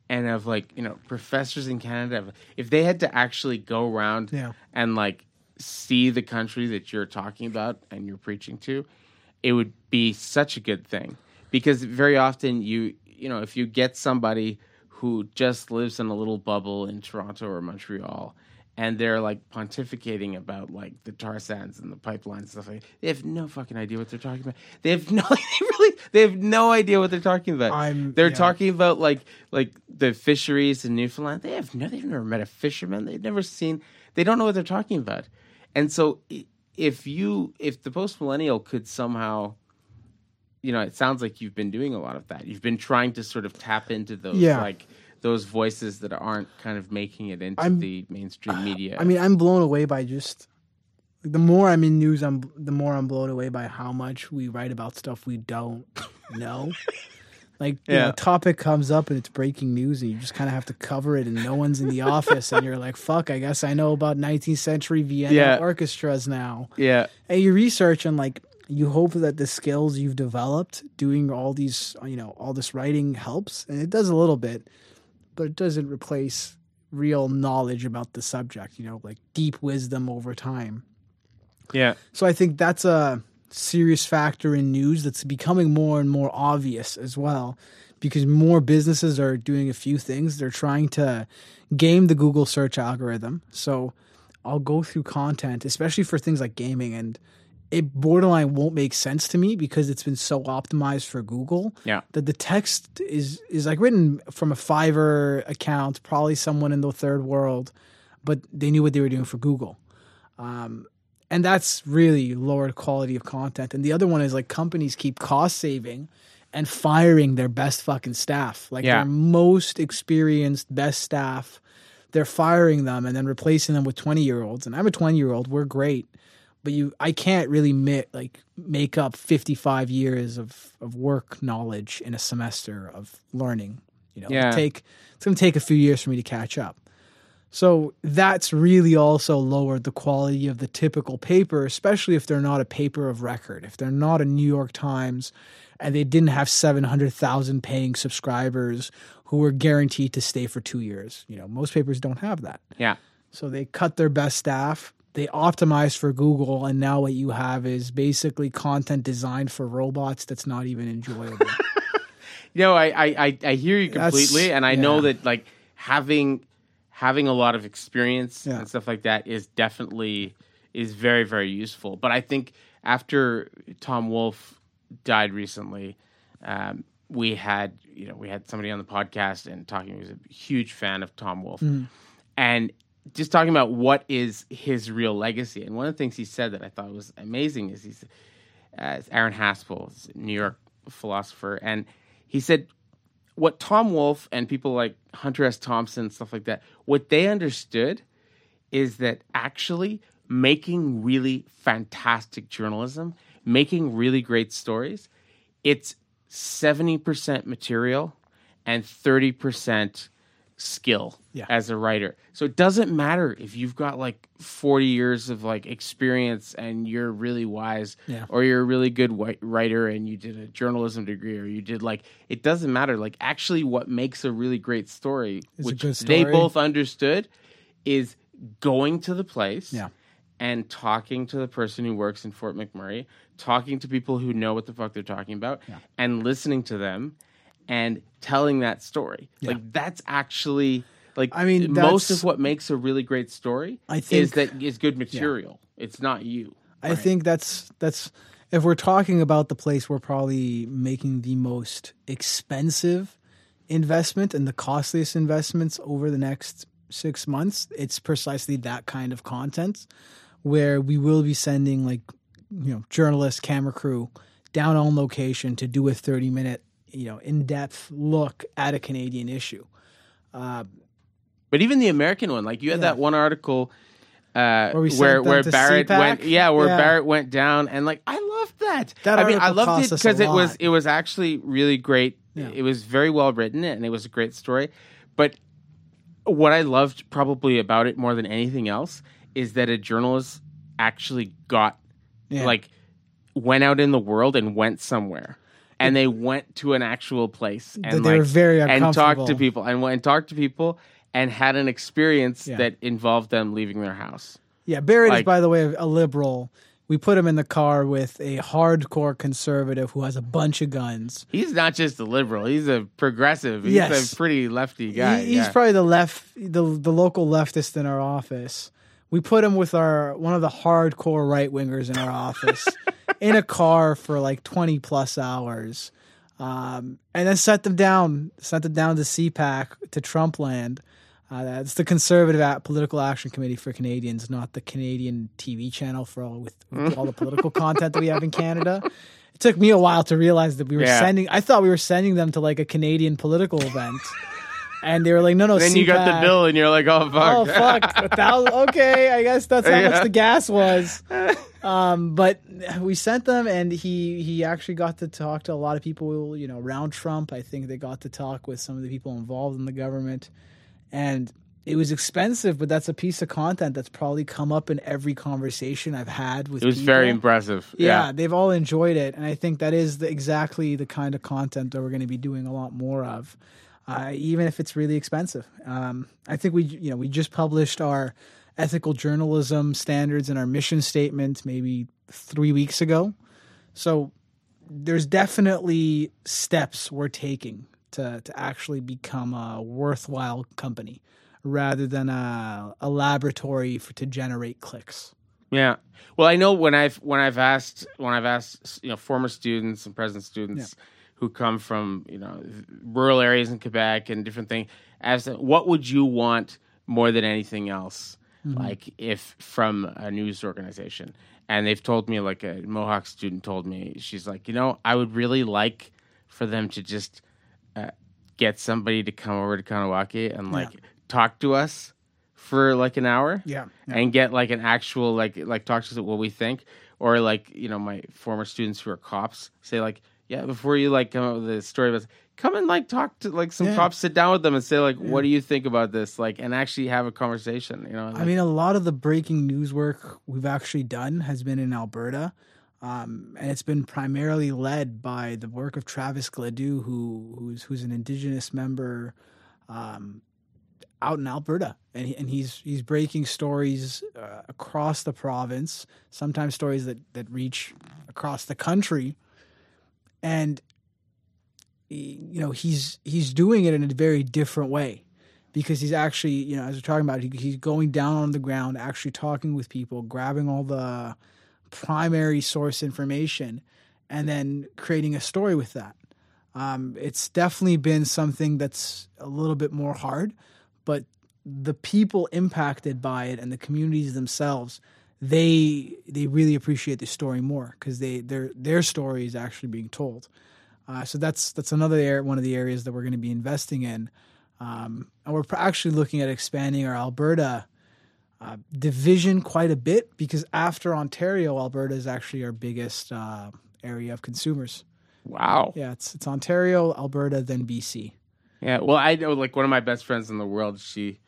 and of like you know professors in Canada, if they had to actually go around Yeah. and like see the country that you're talking about and you're preaching to, it would be such a good thing because very often you you know if you get somebody who just lives in a little bubble in Toronto or Montreal and they're like pontificating about like the tar sands and the pipelines and stuff like they have no fucking idea what they're talking about. They have no they really they have no idea what they're talking about. I'm- they're yeah. talking about like like the fisheries in Newfoundland. They have no they've never met a fisherman. They've never seen they don't know what they're talking about. And so if you if the post millennial could somehow you know, it sounds like you've been doing a lot of that. You've been trying to sort of tap into those Yeah. like those voices that aren't kind of making it into I'm- the mainstream media. I mean, I'm blown away by just the more I'm in news, I'm the more I'm blown away by how much we write about stuff we don't know. like, you know, a topic comes up and it's breaking news, and you just kind of have to cover it, and no one's in the office, and you're like, "Fuck, I guess I know about 19th century Vienna Yeah. orchestras now." yeah, And you research, and like, you hope that the skills you've developed doing all these, you know, all this writing helps, and it does a little bit, but it doesn't replace real knowledge about the subject. You know, like deep wisdom over time. Yeah. So I think that's a serious factor in news that's becoming more and more obvious as well because more businesses are doing a few things. They're trying to game the Google search algorithm. So I'll go through content, especially for things like gaming, and it borderline won't make sense to me because it's been so optimized for Google Yeah. that the text is is like written from a Fiverr account, probably someone in the third world, but they knew what they were doing for Google. Um, and that's really lower quality of content. And the other one is like companies keep cost saving and firing their best fucking staff, like Yeah. their most experienced, best staff. They're firing them and then replacing them with twenty year olds. And I'm a twenty year old. We're great, but you, I can't really make like make up fifty five years of of work knowledge in a semester of learning. You know, Yeah. take it's going to take a few years for me to catch up. So that's really also lowered the quality of the typical paper, especially if they're not a paper of record. If they're not a New York Times and they didn't have 700,000 paying subscribers who were guaranteed to stay for two years. You know, most papers don't have that. Yeah. So they cut their best staff. They optimized for Google, and now what you have is basically content designed for robots that's not even enjoyable. You know, I, I, I, I hear you That's- completely, and I know that like having having a lot of experience Yeah. and stuff like that is definitely is very very useful. But I think after Tom Wolfe died recently, um, we had you know we had somebody on the podcast and talking. He was a huge fan of Tom Wolfe, and just talking about what is his real legacy. And one of the things he said that I thought was amazing is he's uh, Aaron Haspel, New York philosopher, and he said what Tom Wolfe and people like Hunter S. Thompson, stuff like that, what they understood is that actually making really fantastic journalism, making really great stories, it's 70% material and 30% skill Yeah. as a writer. So it doesn't matter if you've got like 40 years of like experience and you're really wise Yeah. or you're a really good writer and you did a journalism degree or you did like it doesn't matter like actually what makes a really great story a which good they both understood is going to the place Yeah. and talking to the person who works in Fort McMurray, talking to people who know what the fuck they're talking about, and listening to them and telling that story. Like that's actually like I mean, most of what makes a really great story I think, is that is good material. It's not you. I think that's that's if we're talking about the place we're probably making the most expensive investment and the costliest investments over the next six months, it's precisely that kind of content where we will be sending like you know journalists, camera crew down on location to do a thirty minute you know in depth look at a Canadian issue. But even the American one, like you had Yeah. that one article uh, Where where Barrett CPAC? went, yeah, where Yeah. Barrett went down, and like I loved that. That I mean, I loved it because it was it was actually really great. Yeah. It was very well written, and it was a great story. But what I loved probably about it more than anything else is that a journalist actually got like went out in the world and went somewhere. And they went to an actual place and they like were very and talked to people and went and talked to people and had an experience Yeah. that involved them leaving their house. Yeah, Barrett is, by the way, a liberal. We put him in the car with a hardcore conservative who has a bunch of guns. He's not just a liberal; he's a progressive. He's Yes. a pretty lefty guy. He- he's yeah. probably the left, the the local leftist in our office. We put him with our one of the hardcore right wingers in our office in a car for like twenty plus hours, um, and then set them down. Sent them down to CPAC to Trump land. Uh, that's the Conservative At Political Action Committee for Canadians, not the Canadian TV channel for all with, with all the political content that we have in Canada. It took me a while to realize that we were Yeah. sending. I thought we were sending them to like a Canadian political event, and they were like, "No, no." then you got the bill, and you're like, "Oh fuck!" Oh fuck! Thousand- okay, I guess that's how Yeah. much the gas was. Um, but we sent them, and he he actually got to talk to a lot of people. You know, around Trump. I think they got to talk with some of the people involved in the government, and it was expensive, but that's a piece of content that's probably come up in every conversation I've had with. It was people. very impressive. Yeah, Yeah. they've all enjoyed it, and I think that is the, exactly the kind of content that we're going to be doing a lot more of, uh, even if it's really expensive. Um, I think we, you know, we just published our ethical journalism standards and our mission statement maybe three weeks ago, so there's definitely steps we're taking to to actually become a worthwhile company rather than a, a laboratory for to generate clicks. Yeah. Well, I know when I've when I've asked when I've asked you know former students and present students who come from you know rural areas in Quebec and different things, as to what would you want more than anything else, like if from a news organization, and they've told me like a Mohawk student told me she's like you know I would really like for them to just uh, get somebody to come over to Kahnawake and like talk to us for like an hour Yeah. and get like an actual like like talk to us what we think. Or like you know my former students who are cops say like yeah before you like come up with a story about come and like talk to like some Yeah. cops sit down with them and say like what do you think about this like and actually have a conversation you know I mean, a lot of the breaking news work we've actually done has been in Alberta. Um, and it's been primarily led by the work of Travis Gladue, who who's who's an Indigenous member um, out in Alberta, and he, and he's he's breaking stories uh, across the province, sometimes stories that that reach across the country, and you know he's he's doing it in a very different way because he's actually, you know, as we're talking about, he, he's going down on the ground, actually talking with people, grabbing all the primary source information, and then creating a story with that. Um, it's definitely been something that's a little bit more hard, but the people impacted by it and the communities themselves, they they really appreciate the story more because they their their story is actually being told. Uh, so that's that's another area, one of the areas that we're going to be investing in. Um, and we're actually looking at expanding our Alberta uh, division quite a bit because after Ontario, Alberta is actually our biggest uh, area of consumers. wow Yeah, it's it's Ontario, Alberta, then BC. Yeah, well, I know like one of my best friends in the world. She,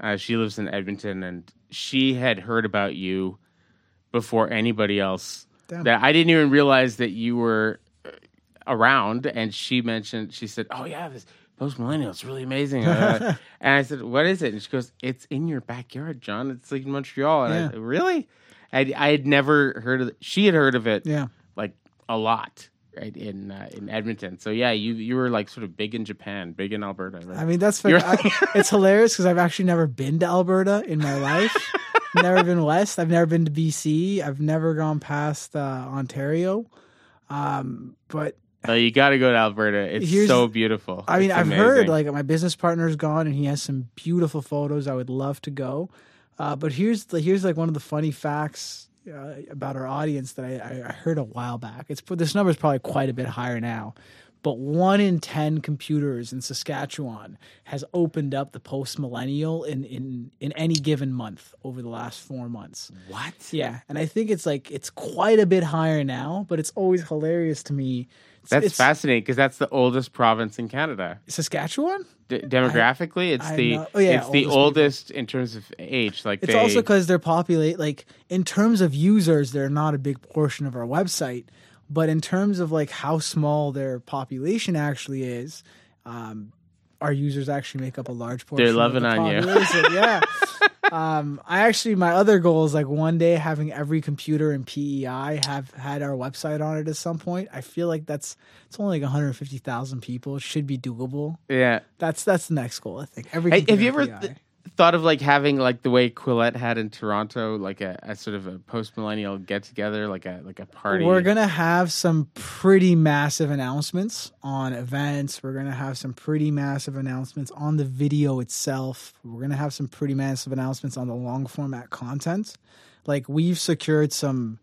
uh, she lives in Edmonton, and she had heard about you before anybody else. Damn. That I didn't even realize that you were uh, around. And she mentioned, she said, "Oh yeah, this post millennial, it's really amazing." Uh, and I said, "What is it?" And she goes, "It's in your backyard, John. It's like in Montreal." And I Yeah. said, really? I, I had never heard of it. She had heard of it Yeah, like a lot. Right in uh, in Edmonton, so yeah, you you were like sort of big in Japan, big in Alberta. Right? I mean that's You're- I, it's hilarious because I've actually never been to Alberta in my life. never been west. I've never been to BC. I've never gone past uh, Ontario. Um, but Uh, you got to go to Alberta. It's so beautiful. I mean, It's I've heard like my business partner's gone and he has some beautiful photos. I would love to go. Uh, but here's the here's like one of the funny facts uh, about our audience that I, I- heard a while back. It's this number is probably quite a bit higher now. But one in ten computers in Saskatchewan has opened up the post millennial in, in in any given month over the last four months. what? Yeah, and I think it's like it's quite a bit higher now, but it's always hilarious to me. That's it's fascinating because that's the oldest province in Canada. Saskatchewan. D- demographically, it's I the oh, yeah, it's the oldest people. in terms of age. Like It's they, also because they're populate like in terms of users, they're not a big portion of our website, but in terms of like how small their population actually is, um, our users actually make up a large portion. They're of loving the on you. population. yeah. Um, I actually my other goal is like one day having every computer in PEI have had our website on it at some point. I feel like that's it's only like 150,000 people. It should be doable. yeah. That's that's the next goal. I think every. Hey, have you ever th- thought of like having like the way Quillette had in Toronto, like a, a sort of a post millennial get together, like a like a party? We're gonna have some pretty massive announcements on events. We're gonna have some pretty massive announcements on the video itself. We're gonna have some pretty massive announcements on the long format content. Like we've secured some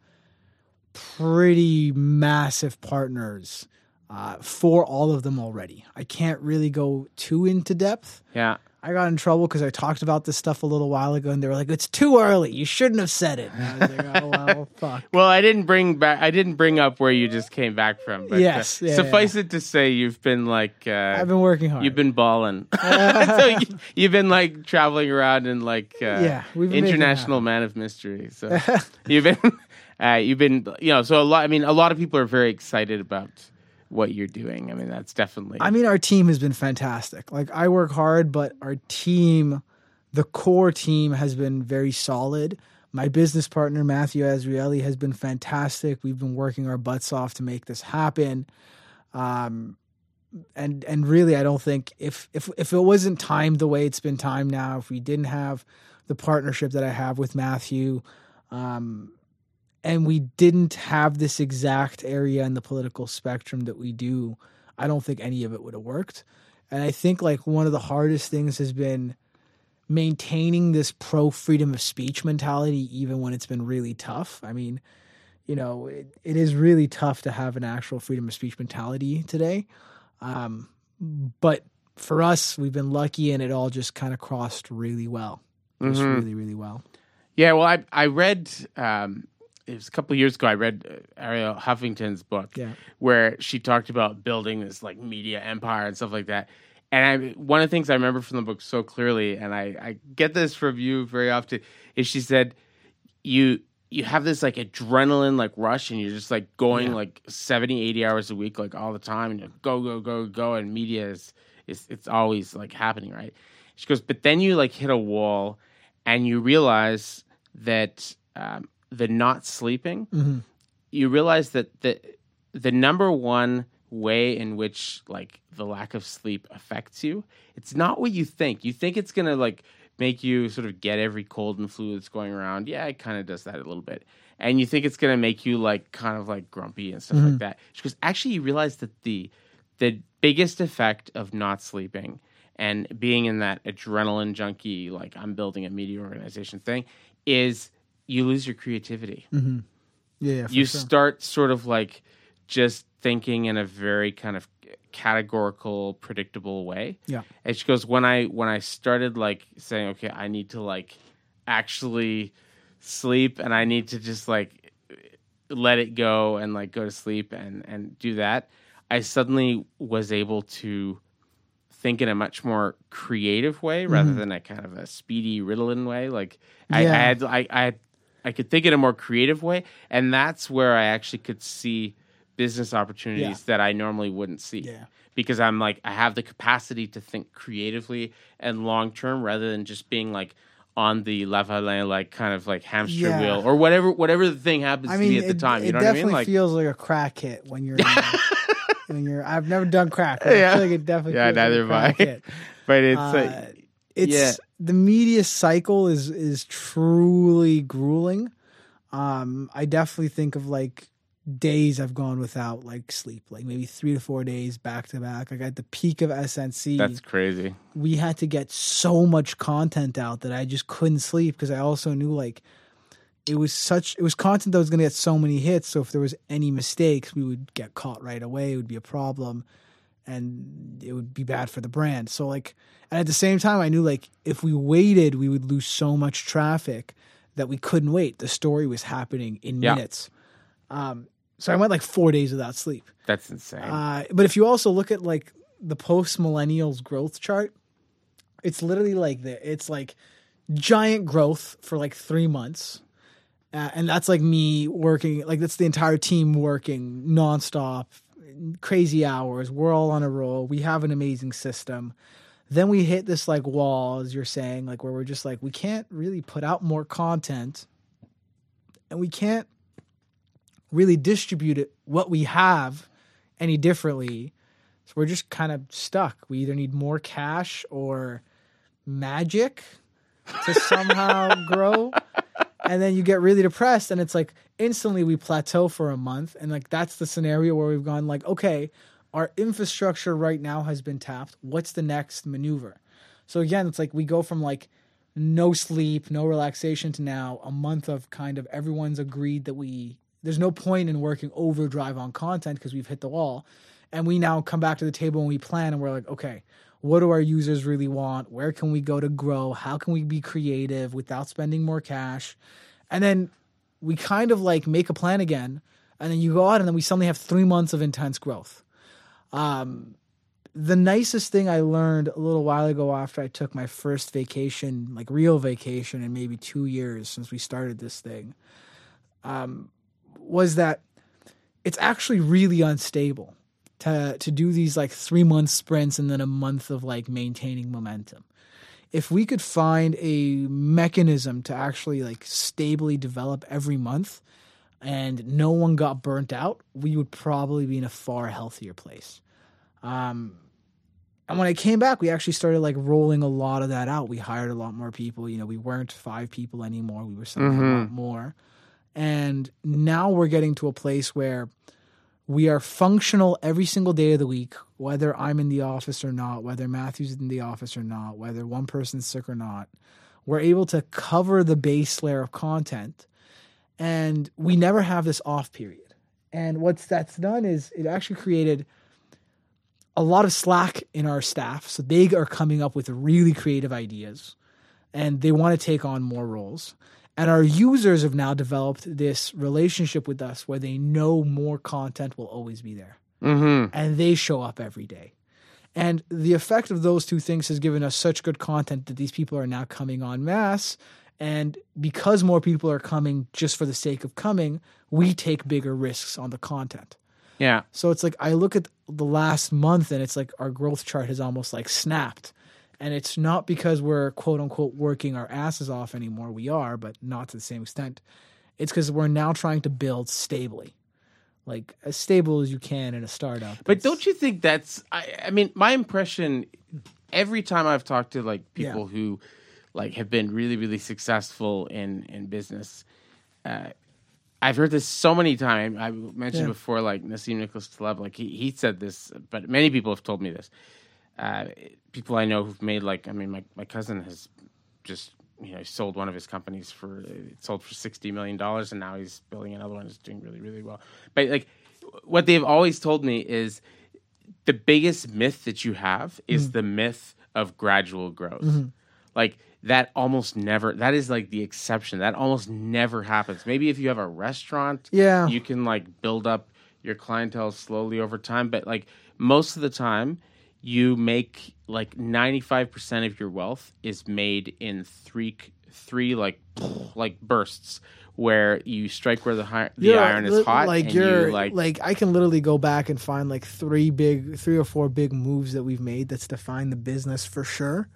pretty massive partners uh, for all of them already. I can't really go too into depth. yeah. I got in trouble because I talked about this stuff a little while ago, and they were like, "It's too early. You shouldn't have said it." And I was like, "Oh well, fuck." Well, I didn't bring back. I didn't bring up where you just came back from. But, Yes, uh, yeah, suffice it to say, you've been like. Uh, I've been working hard. You've been balling. so you, you've been like traveling around in like uh, Yeah, we've been international man of mystery. So you've been, uh, you've been, you know, so a lot. I mean, a lot of people are very excited about what you're doing. I mean, that's definitely. I mean, our team has been fantastic. Like I work hard, but our team, the core team, has been very solid. My business partner Matthew Azrieli has been fantastic. We've been working our butts off to make this happen. Um, and and really, I don't think if if if it wasn't timed the way it's been timed now, if we didn't have the partnership that I have with Matthew, um, and we didn't have this exact area in the political spectrum that we do, I don't think any of it would have worked. And I think like one of the hardest things has been maintaining this pro freedom of speech mentality, even when it's been really tough. I mean, you know, it, it is really tough to have an actual freedom of speech mentality today. Um, but for us, we've been lucky and it all just kind of crossed really well. Just Mhm. really, really well. yeah, well, I I read. Um, it was a couple of years ago. I read uh, Ariel Huffington's book. Yeah. where she talked about building this like media empire and stuff like that. And I, one of the things I remember from the book so clearly, and I, I get this from you very often, is she said, "You you have this like adrenaline like rush, and you're just like going Yeah. like 70, 80 hours a week, like all the time, and you go go go go, and media is is it's always like happening, right?" She goes, "But then you like hit a wall, and you realize that um, the not sleeping." Mhm. you realize that the the number one way in which like the lack of sleep affects you it's not what you think you think it's gonna like make you sort of get every cold and flu that's going around yeah it kind of does that a little bit and you think it's gonna make you like kind of like grumpy and stuff like that because actually you realize that the the biggest effect of not sleeping and being in that adrenaline junkie like i'm building a media organization thing is you lose your creativity. Mm-hmm. Yeah, yeah, for you sure. start sort of like just thinking in a very kind of categorical predictable way. Yeah. and she goes when i when i started like saying okay i need to like actually sleep and i need to just like let it go and like go to sleep and and do that i suddenly was able to think in a much more creative way rather mm-hmm. than a kind of a speedy ritalin way. Like I, I had I, I had I could think in a more creative way, and that's where I actually could see business opportunities that I normally wouldn't see. Yeah. Because I'm like I have the capacity to think creatively and long term rather than just being like on the Lavalin like kind of like hamster Yeah. wheel or whatever whatever the thing happens I to mean, be at the it, time. You it know what I definitely mean? Like feels like a crack hit when you're when you're. I've never done crack. But Yeah. I feel like it definitely. Yeah, feels neither like a have I. hit. but it's Uh, like it's yeah. the media cycle is is truly grueling. Um, I definitely think of like days I've gone without like sleep, like maybe three to four days back to back. Like at the peak of SNC, that's crazy. we had to get so much content out that I just couldn't sleep because I also knew like it was such it was content that was going to get so many hits. So if there was any mistakes, we would get caught right away. It would be a problem, and it would be bad for the brand. So like, and at the same time, I knew like if we waited, we would lose so much traffic that we couldn't wait. The story was happening in Yeah. minutes. Um, so I went like four days without sleep. That's insane. Uh, but if you also look at like the post millennials growth chart, it's literally like the it's like giant growth for like three months, uh, and that's like me working like that's the entire team working nonstop, crazy hours. We're all on a roll. We have an amazing system. Then we hit this like wall, as you're saying, like where we're just like we can't really put out more content, and we can't really distribute it what we have any differently. So we're just kind of stuck. We either need more cash or magic to somehow grow. And then you get really depressed and it's like instantly we plateau for a month and like that's the scenario where we've gone like okay, our infrastructure right now has been tapped. What's the next maneuver? So again, it's like we go from like no sleep, no relaxation to now a month of kind of everyone's agreed that we there's no point in working overdrive on content because we've hit the wall. And we now come back to the table and we plan and we're like, okay, what do our users really want? Where can we go to grow? How can we be creative without spending more cash? And then we kind of like make a plan again. And then you go out and then we suddenly have three months of intense growth. Um, the nicest thing I learned a little while ago after I took my first vacation, like real vacation in maybe two years since we started this thing, um, was that it's actually really unstable to to do these like three month sprints and then a month of like maintaining momentum. If we could find a mechanism to actually like stably develop every month and no one got burnt out, we would probably be in a far healthier place. Um, and when I came back, we actually started like rolling a lot of that out. We hired a lot more people. You know, we weren't five people anymore. We were something a lot more. And now we're getting to a place where we are functional every single day of the week, whether I'm in the office or not, whether Matthew's in the office or not, whether one person's sick or not. We're able to cover the base layer of content and we never have this off period. And what's that's done is it actually created a lot of slack in our staff. So they are coming up with really creative ideas and they want to take on more roles. And our users have now developed this relationship with us where they know more content will always be there. Mm-hmm. And they show up every day. And the effect of those two things has given us such good content that these people are now coming en masse. And because more people are coming just for the sake of coming, we take bigger risks on the content. Yeah. So it's like I look at the last month and it's like our growth chart has almost like snapped. And it's not because we're quote unquote working our asses off anymore. We are, but not to the same extent. It's because we're now trying to build stably, like as stable as you can in a startup. But It's- don't you think that's? I, I mean, my impression every time I've talked to like people who like have been really, really successful in in business. Uh, I've heard this so many times. I mentioned Yeah. before, like Nassim Nicholas Taleb, like he, he said this, but many people have told me this. Uh, people I know who've made like, I mean, my, my cousin has just you know sold one of his companies for it sold for sixty million dollars, and now he's building another one. It's doing really, really well. But like, what they've always told me is the biggest myth that you have is the myth of gradual growth. Like that almost never that is like the exception. That almost never happens. Maybe if you have a restaurant, Yeah. you can like build up your clientele slowly over time, but like most of the time you make like 95% of your wealth is made in three three like like bursts where you strike where the, hi- the You're- iron is hot Like and you're you like like I can literally go back and find like three big, three or four big moves that we've made that's defined the business for sure.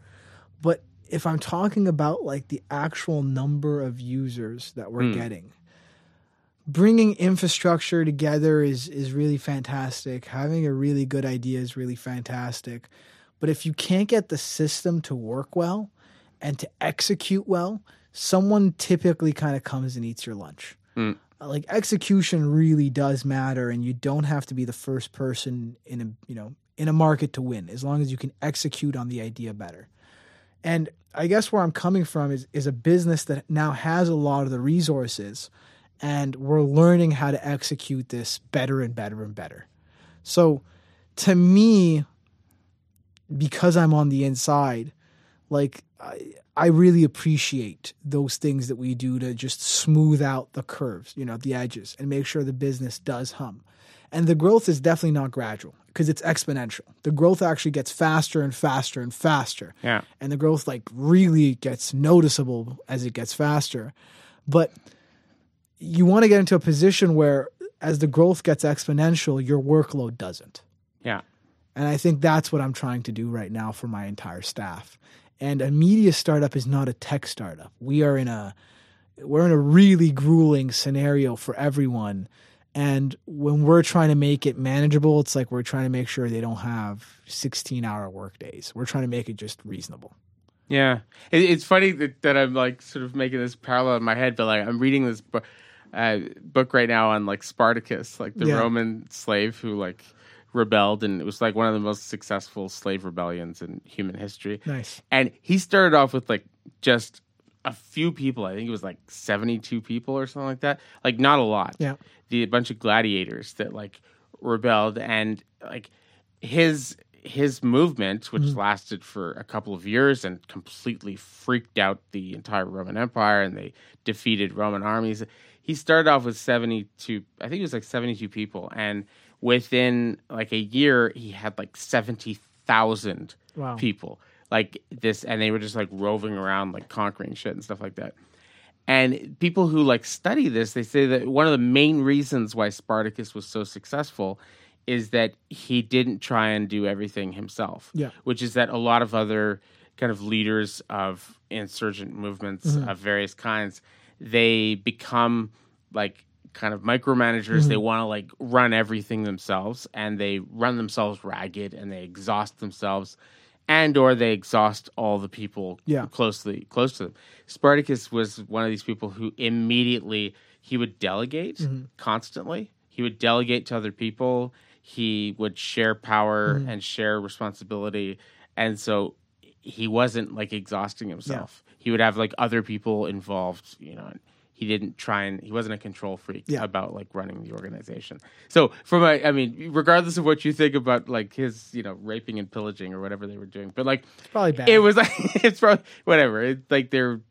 But if I'm talking about like the actual number of users that we're hmm. getting, bringing infrastructure together is is really fantastic. Having a really good idea is really fantastic. But if you can't get the system to work well and to execute well, someone typically kind of comes and eats your lunch. Uh, Like execution really does matter, and you don't have to be the first person in a you know in a market to win, as long as you can execute on the idea better. And I guess where I'm coming from is is a business that now has a lot of the resources, and we're learning how to execute this better and better and better. So, to me, because I'm on the inside, like I, I really appreciate those things that we do to just smooth out the curves, you know, the edges, and make sure the business does hum. And the growth is definitely not gradual because it's exponential. The growth actually gets faster and faster and faster. Yeah. And the growth like really gets noticeable as it gets faster. But you want to get into a position where as the growth gets exponential, your workload doesn't. yeah. And I think that's what I'm trying to do right now for my entire staff. And a media startup is not a tech startup. We are in a we're in a really grueling scenario for everyone. And when we're trying to make it manageable, it's like we're trying to make sure they don't have 16 hour work days. We're trying to make it just reasonable. Yeah, it, it's funny that, that I'm like sort of making this parallel in my head, but like I'm reading this book, uh, book right now on like Spartacus, like the Yeah. Roman slave who like rebelled, and it was like one of the most successful slave rebellions in human history. Nice. And he started off with like just a few people. I think it was like 72 people or something like that. Like not a lot. Yeah. The bunch of gladiators that like rebelled and like his his movement, which mm-hmm. lasted for a couple of years and completely freaked out the entire Roman Empire, and they defeated Roman armies. He started off with seventy-two. I think it was like seventy-two people, and within like a year, he had like seventy thousand Wow. people. Like this, and they were just like roving around, like conquering shit and stuff like that. And people who like study this, they say that one of the main reasons why Spartacus was so successful is that he didn't try and do everything himself. Yeah. Which is that a lot of other kind of leaders of insurgent movements mm-hmm. of various kinds, they become like kind of micromanagers. They mm-hmm. want to like run everything themselves and they run themselves ragged and they exhaust themselves and or they exhaust all the people Yeah. closely close to them. Spartacus was one of these people who immediately he would delegate mm-hmm. constantly. He would delegate to other people. He would share power mm-hmm. and share responsibility, and so he wasn't like exhausting himself. He would have like other people involved, you know. And he didn't try and he wasn't a control freak Yeah. about like running the organization. So from a, I mean, regardless of what you think about like his, you know, raping and pillaging or whatever they were doing, but like It's probably bad. it was like it's probably whatever. It's like they're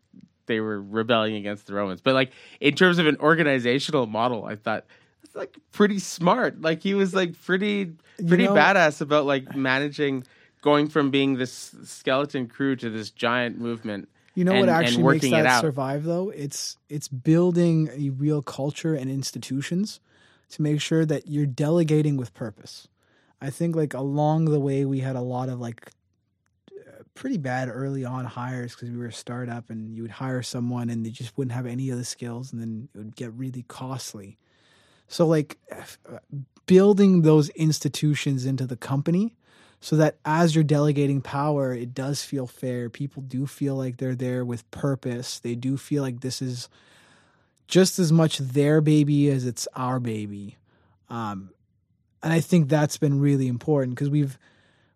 they were rebelling against the Romans. But like in terms of an organizational model, I thought like pretty smart. Like he was like pretty pretty know- badass about like managing going from being this skeleton crew to this giant movement. You know and- what actually makes that survive though? It's it's building a real culture and institutions to make sure that you're delegating with purpose. I think like along the way we had a lot of like pretty bad early on hires because we were a startup and you would hire someone and they just wouldn't have any of the skills and then it would get really costly. So like building those institutions into the company so that as you're delegating power, it does feel fair. People do feel like they're there with purpose. They do feel like this is just as much their baby as it's our baby. Um, and I think that's been really important because we've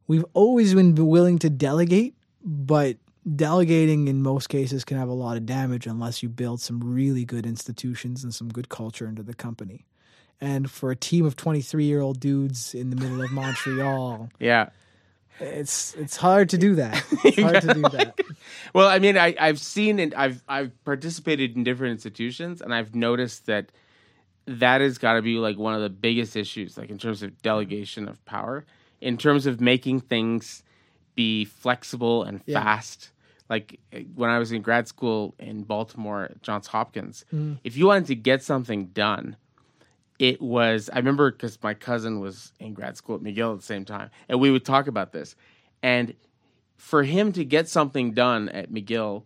we've always been willing to delegate, but delegating in most cases can have a lot of damage unless you build some really good institutions and some good culture into the company. And for a team of 23 year old dudes in the middle of Montreal, Yeah. it's it's hard to do that. It's hard to do that. Well, I mean, I, I've seen and I've I've participated in different institutions, and I've noticed that that has got to be like one of the biggest issues, like in terms of delegation of power, in terms of making things be flexible and Yeah. fast. Like eh, when I was in grad school in Baltimore at Johns Hopkins, Mm. if you wanted to get something done, it was I remember because my cousin was in grad school at McGill at the same time, and we would talk about this. And for him to get something done at McGill,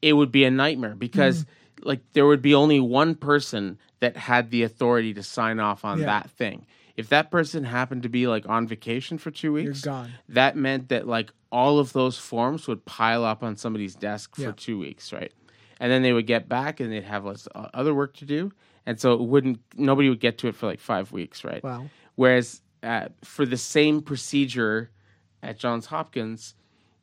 it would be a nightmare because like there would be only one person that had the authority to sign off on Yeah. that thing. If that person happened to be like on vacation for two weeks, gone. that meant that like all of those forms would pile up on somebody's desk for two weeks, right? And then they would get back and they'd have less, uh, other work to do, and so it wouldn't. Nobody would get to it for like five weeks, right? Wow. Whereas uh, for the same procedure at Johns Hopkins,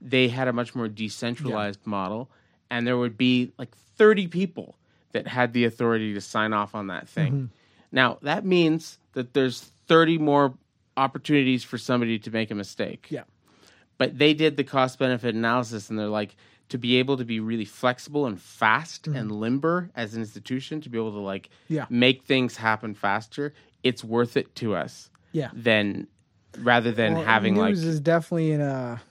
they had a much more decentralized model, and there would be like 30 people that had the authority to sign off on that thing. Mm-hmm. Now, that means that there's 30 more opportunities for somebody to make a mistake. Yeah. But they did the cost benefit analysis, and they're like, to be able to be really flexible and fast and limber as an institution, to be able to like Mm-hmm. Yeah. make things happen faster, it's worth it to us Yeah. than rather than Well, having like news is definitely in a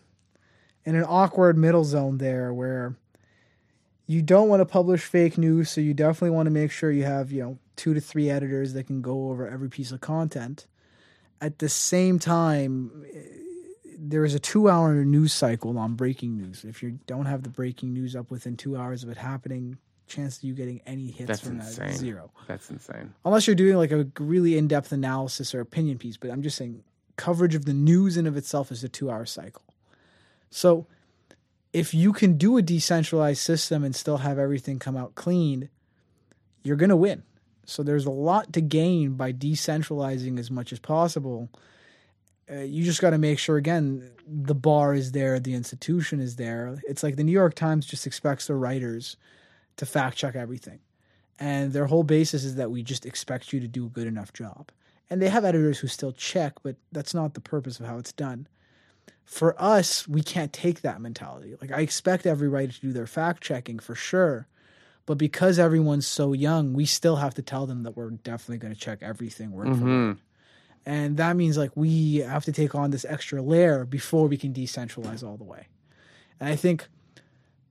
in an awkward middle zone there where you don't want to publish fake news, so you definitely want to make sure you have you know two to three editors that can go over every piece of content. At the same time, there is a two-hour news cycle on breaking news. If you don't have the breaking news up within two hours of it happening, chance of you getting any hits That's from that insane. is zero that's insane. unless you're doing like a really in-depth analysis or opinion piece but i'm just saying coverage of the news in of itself is a two-hour cycle so if you can do a decentralized system and still have everything come out clean you're going to win so there's a lot to gain by decentralizing as much as possible uh, you just got to make sure again the bar is there the institution is there it's like the new york times just expects their writers to fact check everything and their whole basis is that we just expect you to do a good enough job. And they have editors who still check, but that's not the purpose of how it's done. For us, we can't take that mentality. Like I expect every writer to do their fact checking for sure, but because everyone's so young, we still have to tell them that we're definitely going to check everything word for word. And that means like we have to take on this extra layer before we can decentralize all the way. And I think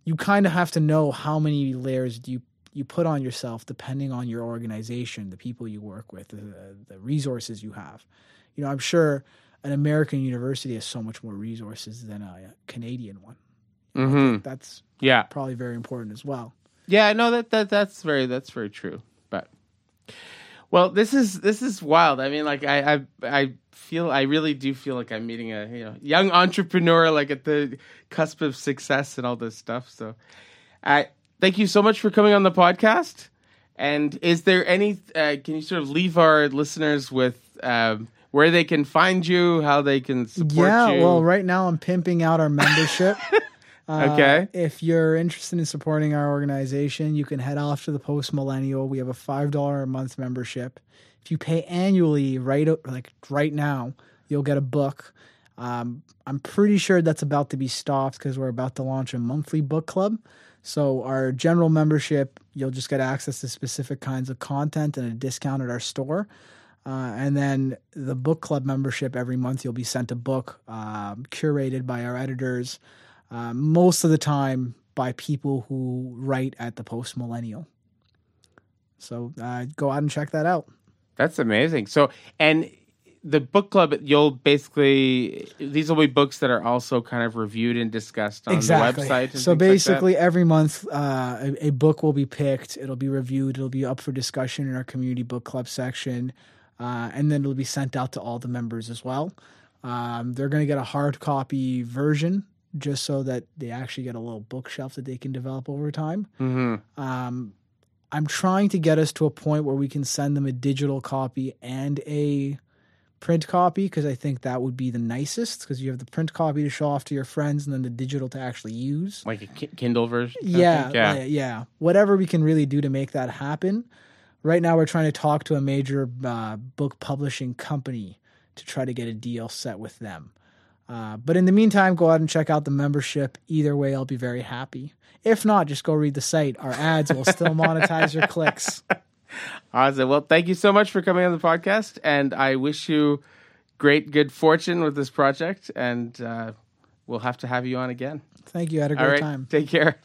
you kind of have to know how many layers do you you put on yourself depending on your organization, the people you work with, the, the resources you have. You know, I'm sure an American university has so much more resources than a Canadian one. Mm-hmm. That's Yeah. probably very important as well. Yeah, no, that that that's very that's very true. But well, this is this is wild. I mean, like I I I feel I really do feel like I'm meeting a you know young entrepreneur like at the cusp of success and all this stuff. So, I thank you so much for coming on the podcast. And is there any? Uh, can you sort of leave our listeners with um, where they can find you, how they can support yeah, you? well, right now I'm pimping out our membership. Uh, Okay. If you're interested in supporting our organization, you can head off to the Post Millennial. We have a five dollar a month membership. If you pay annually, right like right now, you'll get a book. Um, I'm pretty sure that's about to be stopped because we're about to launch a monthly book club. So our general membership, you'll just get access to specific kinds of content and a discount at our store. Uh, and then the book club membership every month, you'll be sent a book um, curated by our editors, uh, most of the time by people who write at the Post Millennial. So uh, go out and check that out. That's amazing. So, and the book club, you'll basically these will be books that are also kind of reviewed and discussed on exactly. the website. and so things like basically, every month, uh, a, a book will be picked. It'll be reviewed. It'll be up for discussion in our community book club section, uh, and then it'll be sent out to all the members as well. Um, they're going to get a hard copy version just so that they actually get a little bookshelf that they can develop over time. Mhm. Um, I'm trying to get us to a point where we can send them a digital copy and a print copy because I think that would be the nicest because you have the print copy to show off to your friends and then the digital to actually use. like a Kindle version. Yeah, yeah. yeah, yeah. Whatever we can really do to make that happen. Right now, we're trying to talk to a major uh, book publishing company to try to get a deal set with them. Uh, but in the meantime, go out and check out the membership. Either way, I'll be very happy. If not, just go read the site. Our ads will still monetize your clicks. Awesome. Well, thank you so much for coming on the podcast, and I wish you great good fortune with this project. And uh, we'll have to have you on again. Thank you. I had a great right. time. Take care.